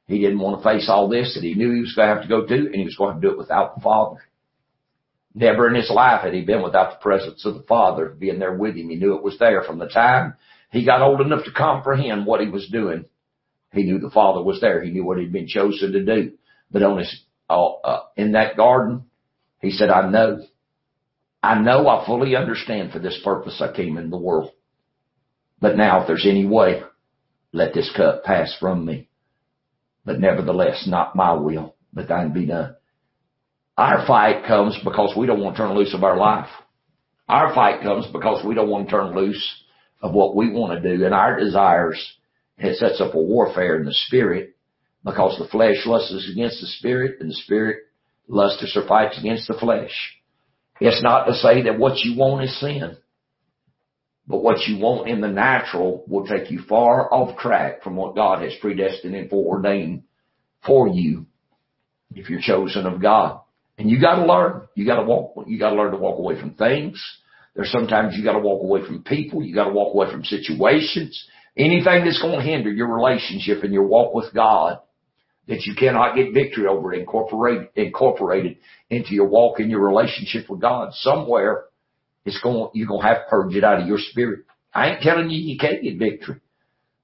He didn't want to face all this that he knew he was going to have to go to and he was going to do it without the Father. Never in his life had he been without the presence of the Father being there with him. He knew it was there from the time he got old enough to comprehend what he was doing. He knew the Father was there. He knew what he'd been chosen to do. But on his, uh, uh, in that garden, he said, I know I know I fully understand for this purpose I came in the world. But now if there's any way, let this cup pass from me. But nevertheless, not my will, but thine be done. Our fight comes because we don't want to turn loose of our life. Our fight comes because we don't want to turn loose of what we want to do and our desires. It sets up a warfare in the spirit because the flesh lusts against the spirit and the spirit lusts or fights against the flesh. It's not to say that what you want is sin. But what you want in the natural will take you far off track from what God has predestined and foreordained for you if you're chosen of God. And you gotta learn. You gotta walk, you gotta learn to walk away from things. There's sometimes you gotta walk away from people. You gotta walk away from situations. Anything that's to hinder your relationship and your walk with God that you cannot get victory over incorporate, incorporated into your walk in your relationship with God somewhere it's going, you're going to have to purge it out of your spirit. I ain't telling you you can't get victory.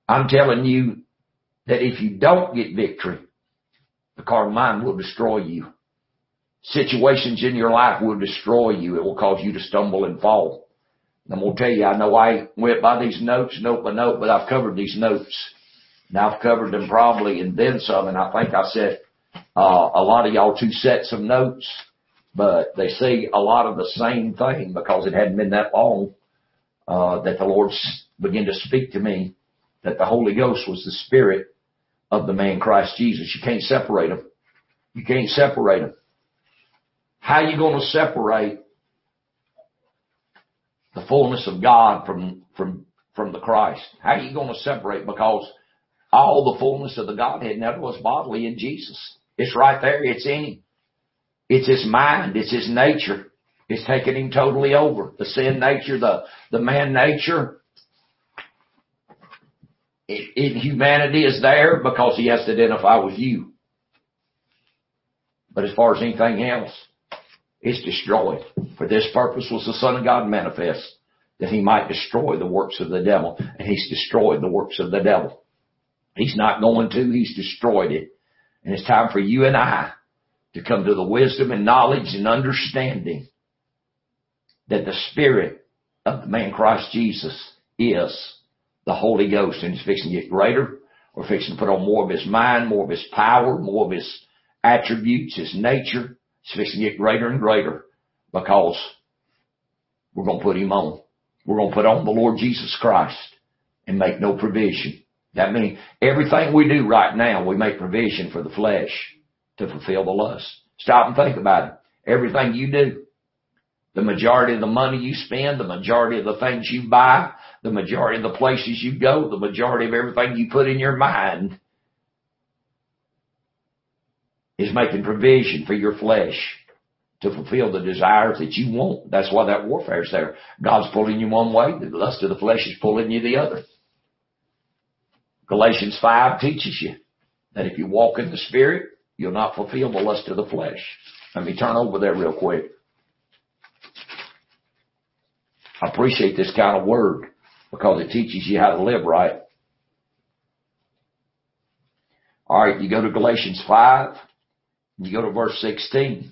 I'm telling you that if you don't get victory, the carnal mind will destroy you. Situations in your life will destroy you. It will cause you to stumble and fall. And I'm going to tell you, I know I went by these notes note by note, but I've covered these notes. Now I've covered them probably and then some, and I think I said, uh, a lot of y'all two sets of notes, but they say a lot of the same thing because it hadn't been that long, uh, that the Lord began to speak to me that the Holy Ghost was the Spirit of the man Christ Jesus. You can't separate them. You can't separate them. How are you going to separate the fullness of God from, from, from the Christ? How are you going to separate? Because all the fullness of the Godhead never was bodily in Jesus. It's right there. It's in Him. It's His mind. It's His nature. It's taken Him totally over. The sin nature, the, the man nature, it, it, humanity is there because He has to identify with you. But as far as anything else, it's destroyed. For this purpose was the Son of God manifest, that He might destroy the works of the devil. And He's destroyed the works of the devil. He's not going to, He's destroyed it. And it's time for you and I to come to the wisdom and knowledge and understanding that the Spirit of the man Christ Jesus is the Holy Ghost and He's fixing to get greater. We're fixing to put on more of His mind, more of His power, more of His attributes, His nature. It's fixing to get greater and greater because we're going to put Him on. We're going to put on the Lord Jesus Christ and make no provision that means everything we do right now, we make provision for the flesh to fulfill the lust. Stop and think about it. Everything you do, the majority of the money you spend, the majority of the things you buy, the majority of the places you go, the majority of everything you put in your mind is making provision for your flesh to fulfill the desires that you want. That's why that warfare is there. God's pulling you one way, the lust of the flesh is pulling you the other. Galatians 5 teaches you that if you walk in the Spirit, you'll not fulfill the lust of the flesh. Let me turn over there real quick. I appreciate this kind of word because it teaches you how to live right. Alright, you go to Galatians 5, you go to verse 16.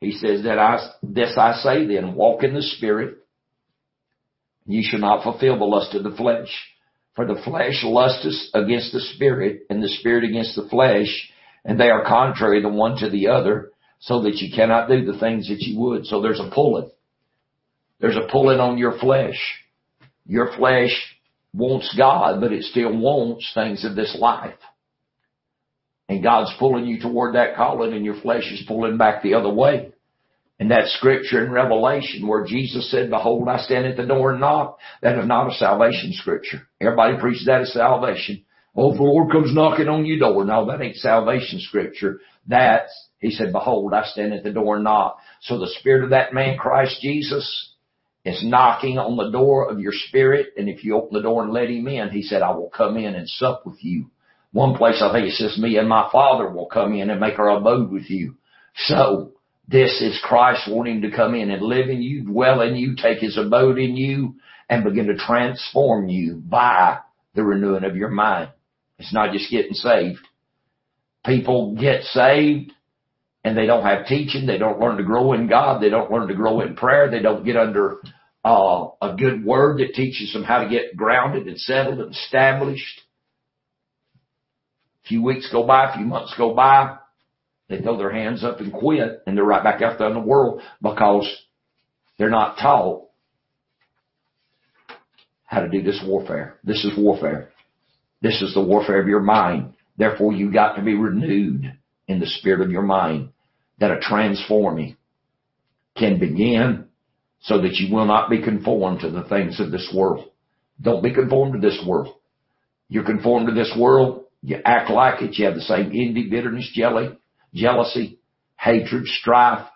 He says that I, this I say then, walk in the Spirit, you shall not fulfill the lust of the flesh. For the flesh lusteth against the spirit, and the spirit against the flesh, and they are contrary the one to the other, so that you cannot do the things that you would. So there's a pulling. There's a pulling on your flesh. Your flesh wants God, but it still wants things of this life. And God's pulling you toward that calling and your flesh is pulling back the other way. And that scripture in Revelation where Jesus said, behold, I stand at the door and knock, that is not a salvation scripture. Everybody preaches that as salvation. Oh, the Lord comes knocking on your door. No, that ain't salvation scripture. That's, he said, behold, I stand at the door and knock. So the spirit of that man, Christ Jesus, is knocking on the door of your spirit. And if you open the door and let him in, he said, I will come in and sup with you. One place I think it says me and my father will come in and make our abode with you. So this is Christ wanting to come in and live in you, dwell in you, take his abode in you, and begin to transform you by the renewing of your mind. It's not just getting saved. People get saved and they don't have teaching. They don't learn to grow in God. They don't learn to grow in prayer. They don't get under uh, a good word that teaches them how to get grounded and settled and established. A few weeks go by, a few months go by, they throw their hands up and quit and they're right back out there in the world because they're not taught how to do this warfare. This is warfare. This is the warfare of your mind. Therefore you got to be renewed in the spirit of your mind that a transforming can begin so that you will not be conformed to the things of this world. Don't be conformed to this world. You're conformed to this world. You act like it. You have the same envy, bitterness, jelly, jealousy, hatred, strife.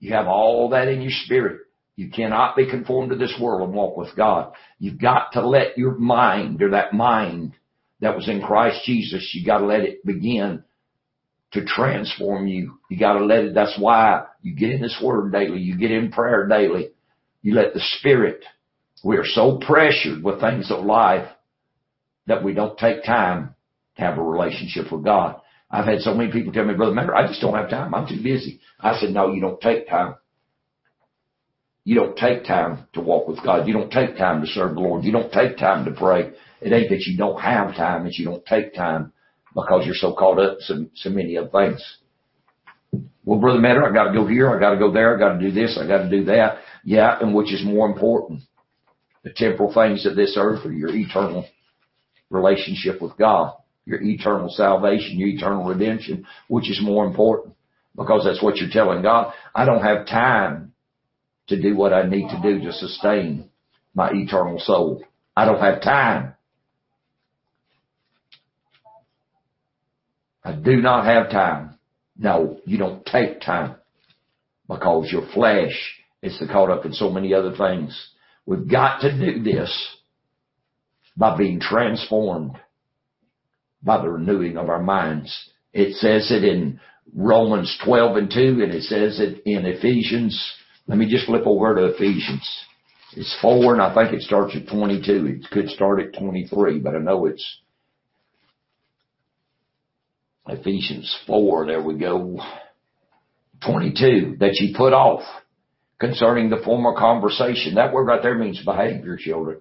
You have all that in your spirit. You cannot be conformed to this world and walk with God. You've got to let your mind or that mind that was in Christ Jesus, you got to let it begin to transform you. You got to let it. That's why you get in this word daily. You get in prayer daily. You let the spirit. We are so pressured with things of life that we don't take time have a relationship with God. I've had so many people tell me, Brother Matter, I just don't have time. I'm too busy. I said, no, you don't take time. You don't take time to walk with God. You don't take time to serve the Lord. You don't take time to pray. It ain't that you don't have time, it's you don't take time because you're so caught up in so, so many other things. Well, Brother Matter, I gotta go here, I gotta go there, I gotta do this, I gotta do that. Yeah, and which is more important? The temporal things of this earth or your eternal relationship with God, your eternal salvation, your eternal redemption, which is more important? Because that's what you're telling God. I don't have time to do what I need to do to sustain my eternal soul. I don't have time. I do not have time. No, you don't take time because your flesh is caught up in so many other things. We've got to do this by being transformed by the renewing of our minds. It says it in Romans 12 and 2 and it says it in Ephesians let me just flip over to Ephesians. It's four and I think it starts at 22. It could start at 23, but I know it's Ephesians 4. There we go. 22. That you put off concerning the former conversation. That word right there means behavior, children.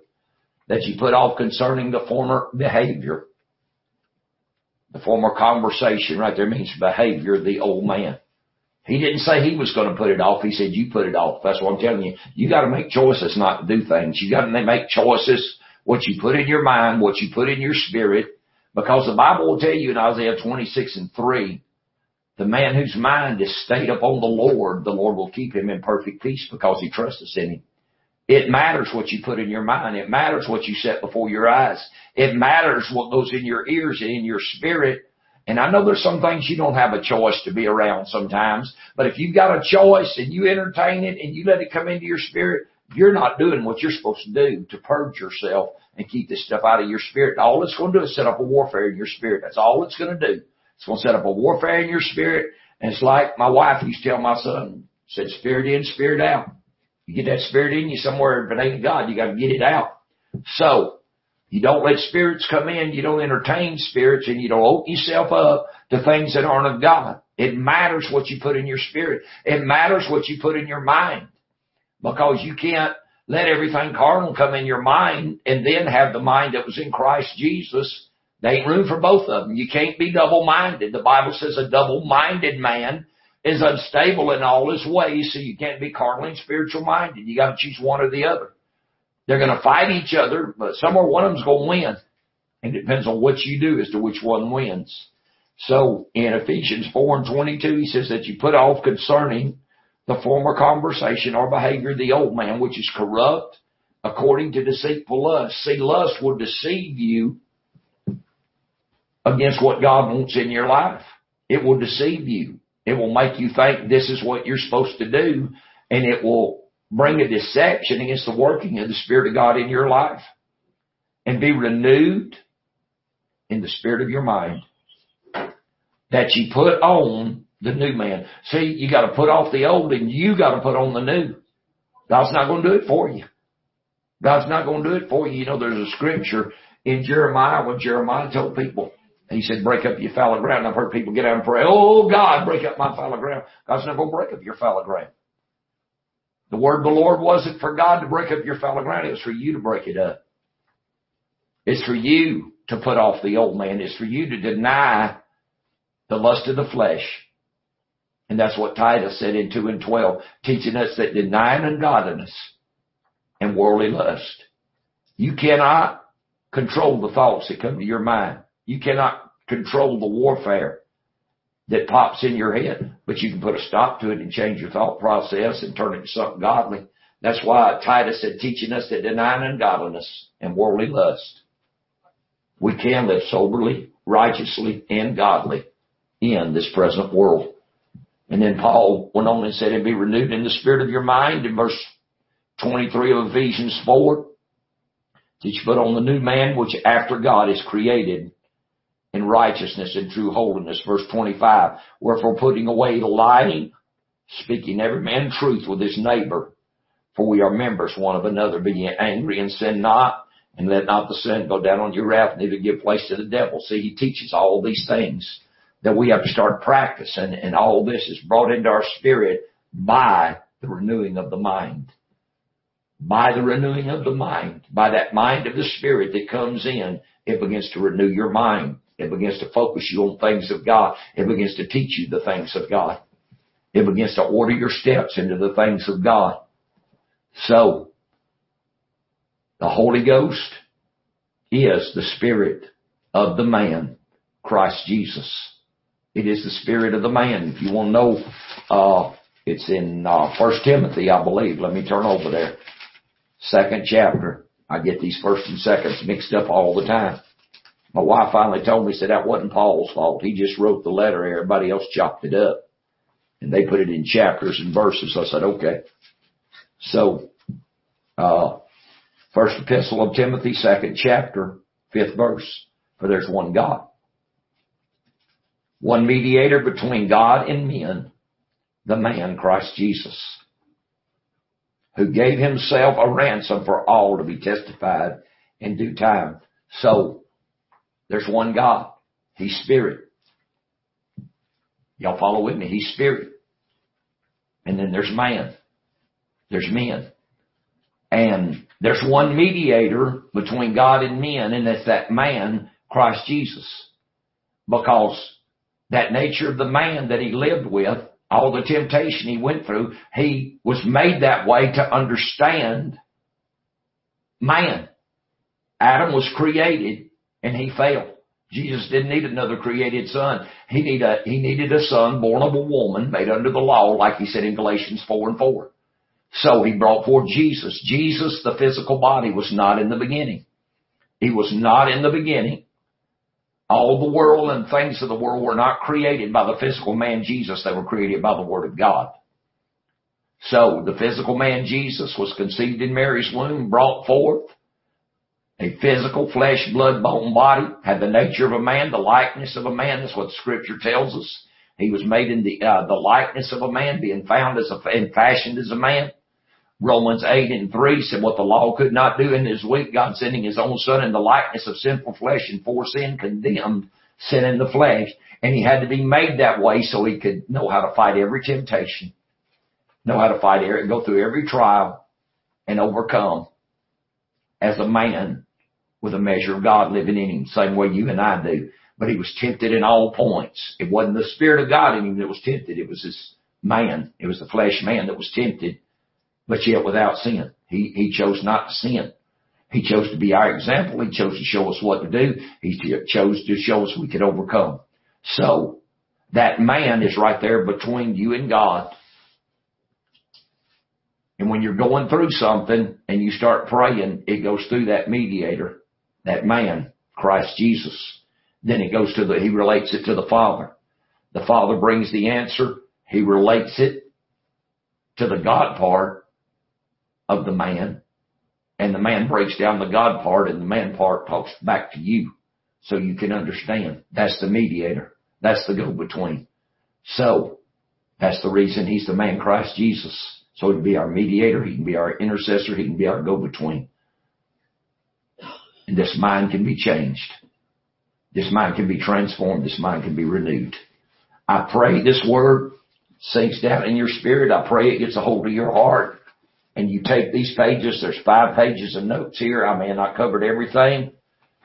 That you put off concerning the former behavior. The former conversation right there means behavior, the old man. He didn't say he was going to put it off. He said, you put it off. That's what I'm telling you. You got to make choices not to do things. You got to make choices what you put in your mind, what you put in your spirit, because the Bible will tell you in Isaiah 26 and 3, the man whose mind is stayed upon the Lord, the Lord will keep him in perfect peace because he trusts in him. It matters what you put in your mind. It matters what you set before your eyes. It matters what goes in your ears and in your spirit and I know there's some things you don't have a choice to be around sometimes, but if you've got a choice and you entertain it and you let it come into your spirit, you're not doing what you're supposed to do to purge yourself and keep this stuff out of your spirit. All it's going to do is set up a warfare in your spirit. That's all it's going to do. It's going to set up a warfare in your spirit. And it's like my wife used to tell my son, said spirit in, spirit out. You get that spirit in you somewhere, it ain't God, you got to get it out. So you don't let spirits come in. You don't entertain spirits and you don't open yourself up to things that aren't of God. It matters what you put in your spirit. It matters what you put in your mind because you can't let everything carnal come in your mind and then have the mind that was in Christ Jesus. There ain't room for both of them. You can't be double-minded. The Bible says a double-minded man is unstable in all his ways, so you can't be carnally and spiritual minded. You gotta choose one or the other. They're going to fight each other, but somewhere one of them's going to win. And it depends on what you do as to which one wins. So in Ephesians 4 and 22, he says that you put off concerning the former conversation or behavior of the old man, which is corrupt according to deceitful lust. See, lust will deceive you against what God wants in your life. It will deceive you. It will make you think this is what you're supposed to do and it will bring a deception against the working of the Spirit of God in your life and be renewed in the spirit of your mind that you put on the new man. See, you got to put off the old and you got to put on the new. God's not going to do it for you. God's not going to do it for you. You know, there's a scripture in Jeremiah when Jeremiah told people, he said, break up your fallow ground. I've heard people get out and pray, oh God, break up my fallow ground. God's not going to break up your fallow ground. The word of the Lord wasn't for God to break up your fallow ground. It was for you to break it up. It's for you to put off the old man. It's for you to deny the lust of the flesh. And that's what Titus said in 2 and 12, teaching us that denying ungodliness and worldly lust. You cannot control the thoughts that come to your mind. You cannot control the warfare that pops in your head, but you can put a stop to it and change your thought process and turn it to something godly. That's why Titus said teaching us to deny ungodliness and worldly lust. We can live soberly, righteously, and godly in this present world. And then Paul went on and said, and be renewed in the spirit of your mind in verse 23 of Ephesians 4. That you put on the new man, which after God is created in righteousness and true holiness. Verse 25. Wherefore putting away the lying, speaking every man truth with his neighbor, for we are members one of another. Be angry and sin not, and let not the sin go down on your wrath, neither give place to the devil. See, he teaches all these things that we have to start practicing, and all this is brought into our spirit by the renewing of the mind. By the renewing of the mind, by that mind of the spirit that comes in, it begins to renew your mind. It begins to focus you on things of God. It begins to teach you the things of God. It begins to order your steps into the things of God. So, the Holy Ghost is the Spirit of the man, Christ Jesus. It is the Spirit of the man. If you want to know, uh, it's in, uh, First Timothy, I believe. Let me turn over there. Second chapter. I get these first and seconds mixed up all the time. My wife finally told me, said that wasn't Paul's fault. He just wrote the letter. Everybody else chopped it up. And they put it in chapters and verses. I said, okay. So, uh, first epistle of Timothy, second chapter, fifth verse. For there's one God. One mediator between God and men, the man Christ Jesus, who gave himself a ransom for all to be testified in due time. So, there's one God. He's spirit. Y'all follow with me? He's spirit. And then there's man. There's men. And there's one mediator between God and men, and that's that man, Christ Jesus. Because that nature of the man that he lived with, all the temptation he went through, he was made that way to understand man. Adam was created and he failed. Jesus didn't need another created son. He needed a, he needed a son born of a woman made under the law, like he said in Galatians 4 and 4. So he brought forth Jesus. Jesus, the physical body, was not in the beginning. He was not in the beginning. All the world and things of the world were not created by the physical man Jesus. They were created by the Word of God. So the physical man Jesus was conceived in Mary's womb, brought forth, a physical flesh, blood, bone body, had the nature of a man, the likeness of a man. That's what scripture tells us. He was made in the, uh, the likeness of a man, being found as a, and fashioned as a man. Romans 8 and 3 said what the law could not do in his weak, God sending his own son in the likeness of sinful flesh and for sin condemned sin in the flesh. And he had to be made that way so he could know how to fight every temptation, know how to fight, go through every trial and overcome as a man with a measure of God living in him, same way you and I do. But he was tempted in all points. It wasn't the Spirit of God in him that was tempted. It was his man. It was the flesh man that was tempted, but yet without sin. He, he chose not to sin. He chose to be our example. He chose to show us what to do. He chose to show us we could overcome. So that man is right there between you and God. And when you're going through something and you start praying, it goes through that mediator that man, Christ Jesus. Then it goes to the, he relates it to the Father. The Father brings the answer. He relates it to the God part of the man. And the man breaks down the God part and the man part talks back to you so you can understand. That's the mediator. That's the go-between. So that's the reason he's the man Christ Jesus. So he can be our mediator. He can be our intercessor. He can be our go-between. And this mind can be changed. This mind can be transformed. This mind can be renewed. I pray this word sinks down in your spirit. I pray it gets a hold of your heart and you take these pages. There's five pages of notes here. I mean, I covered everything,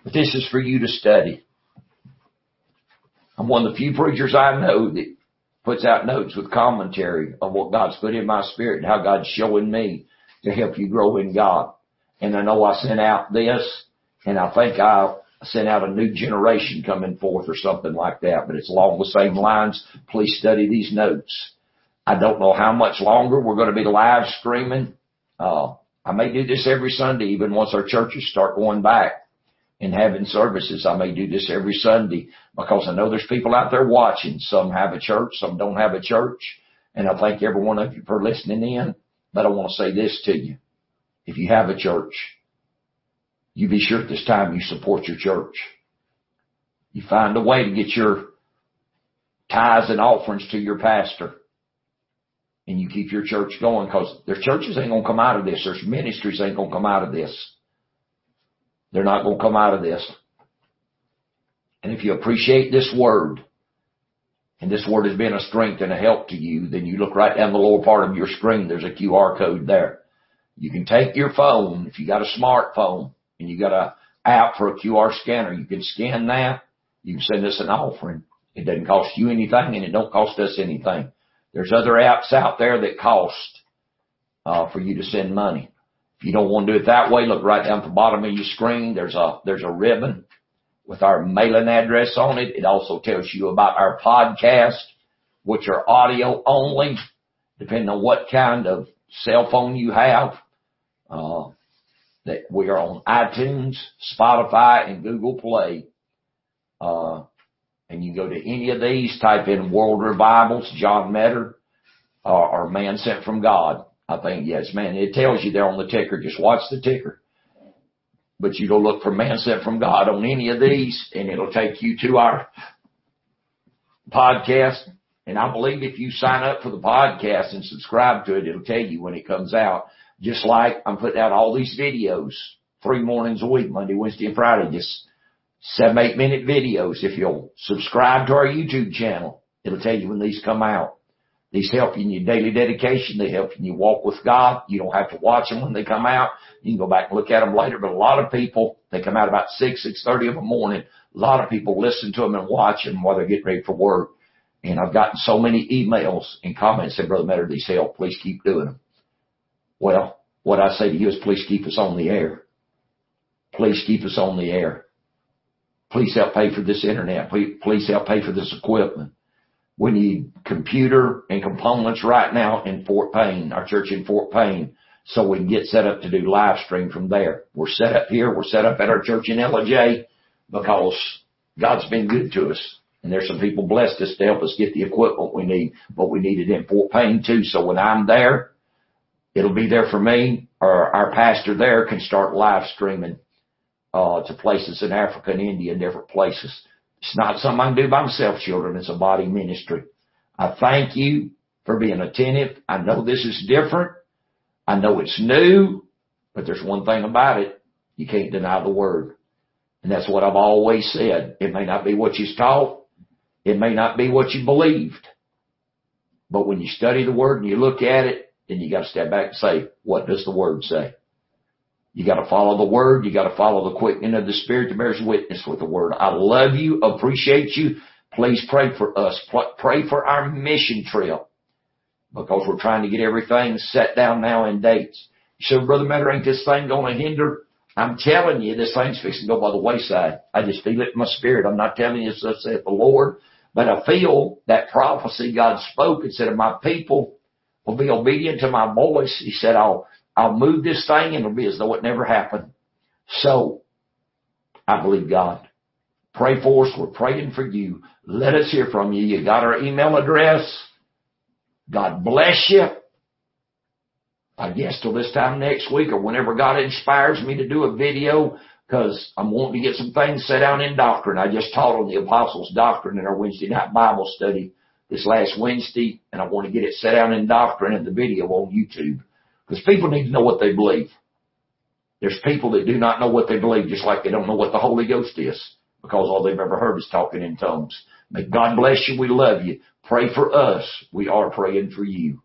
but this is for you to study. I'm one of the few preachers I know that puts out notes with commentary of what God's put in my spirit and how God's showing me to help you grow in God. And I know I sent out this and I think I sent out a new generation coming forth or something like that, but it's along the same lines. Please study these notes. I don't know how much longer we're going to be live streaming. Uh, I may do this every Sunday, even once our churches start going back. and having services. I may do this every Sunday because I know there's people out there watching. Some have a church, some don't have a church. And I thank every one of you for listening in. But I want to say this to you. If you have a church, you be sure at this time you support your church. You find a way to get your tithes and offerings to your pastor. And you keep your church going because their churches ain't gonna come out of this. There's ministries ain't gonna come out of this. They're not gonna come out of this. And if you appreciate this word, and this word has been a strength and a help to you, then you look right down the lower part of your screen. There's a QR code there. You can take your phone, if you got a smartphone and you got a app for a QR scanner, you can scan that. You can send us an offering. It doesn't cost you anything and it don't cost us anything. There's other apps out there that cost, uh, for you to send money. If you don't want to do it that way, look right down at the bottom of your screen. There's a, there's a ribbon with our mailing address on it. It also tells you about our podcast, which are audio only, depending on what kind of cell phone you have. Uh, that we are on iTunes, Spotify, and Google Play. Uh, and you go to any of these, type in World Revivals, John Metter, uh, or Man Sent from God. I think, yes, man, it tells you there on the ticker. Just watch the ticker. But you go look for Man Sent from God on any of these, and it'll take you to our podcast. And I believe if you sign up for the podcast and subscribe to it, it'll tell you when it comes out. Just like I'm putting out all these videos three mornings a week, Monday, Wednesday, and Friday, just seven, eight minute videos. If you'll subscribe to our YouTube channel, it'll tell you when these come out. These help you in your daily dedication. They help you in your walk with God. You don't have to watch them when they come out. You can go back and look at them later. But a lot of people, they come out about six, six thirty of the morning. A lot of people listen to them and watch them while they're getting ready for work. And I've gotten so many emails and comments saying, Brother Metter, these help. Please keep doing them. Well, what I say to you is please keep us on the air. Please keep us on the air. Please help pay for this internet. Please, help pay for this equipment. We need computer and components right now in Fort Payne, our church in Fort Payne, so we can get set up to do live stream from there. We're set up here. We're set up at our church in LJ because God's been good to us. And there's some people blessed us to help us get the equipment we need, but we need it in Fort Payne too. So when I'm there, it'll be there for me or our pastor there can start live streaming uh, to places in Africa and India and different places. It's not something I can do by myself, children. It's a body ministry. I thank you for being attentive. I know this is different. I know it's new, but there's one thing about it. You can't deny the word. And that's what I've always said. It may not be what you taught. It may not be what you believed. But when you study the word and you look at it, then you got to step back and say, what does the word say? You got to follow the word. You got to follow the quickening of the spirit that bears witness with the word. I love you. Appreciate you. Please pray for us. Pray for our mission trip because we're trying to get everything set down now in dates. Say, Brother Matter, ain't this thing going to hinder? I'm telling you, this thing's fixing to go by the wayside. I just feel it in my spirit. I'm not telling you this, saith the Lord, but I feel that prophecy God spoke and said, if my people will be obedient to my voice, he said, I'll I'll move this thing and it'll be as though it never happened. So, I believe God. Pray for us. We're praying for you. Let us hear from you. You got our email address. God bless you. I guess till this time next week or whenever God inspires me to do a video because I'm wanting to get some things set out in doctrine. I just taught on the apostles doctrine in our Wednesday night Bible study this last Wednesday and I want to get it set out in doctrine in the video on YouTube. Because people need to know what they believe. There's people that do not know what they believe, just like they don't know what the Holy Ghost is, because all they've ever heard is talking in tongues. May God bless you. We love you. Pray for us. We are praying for you.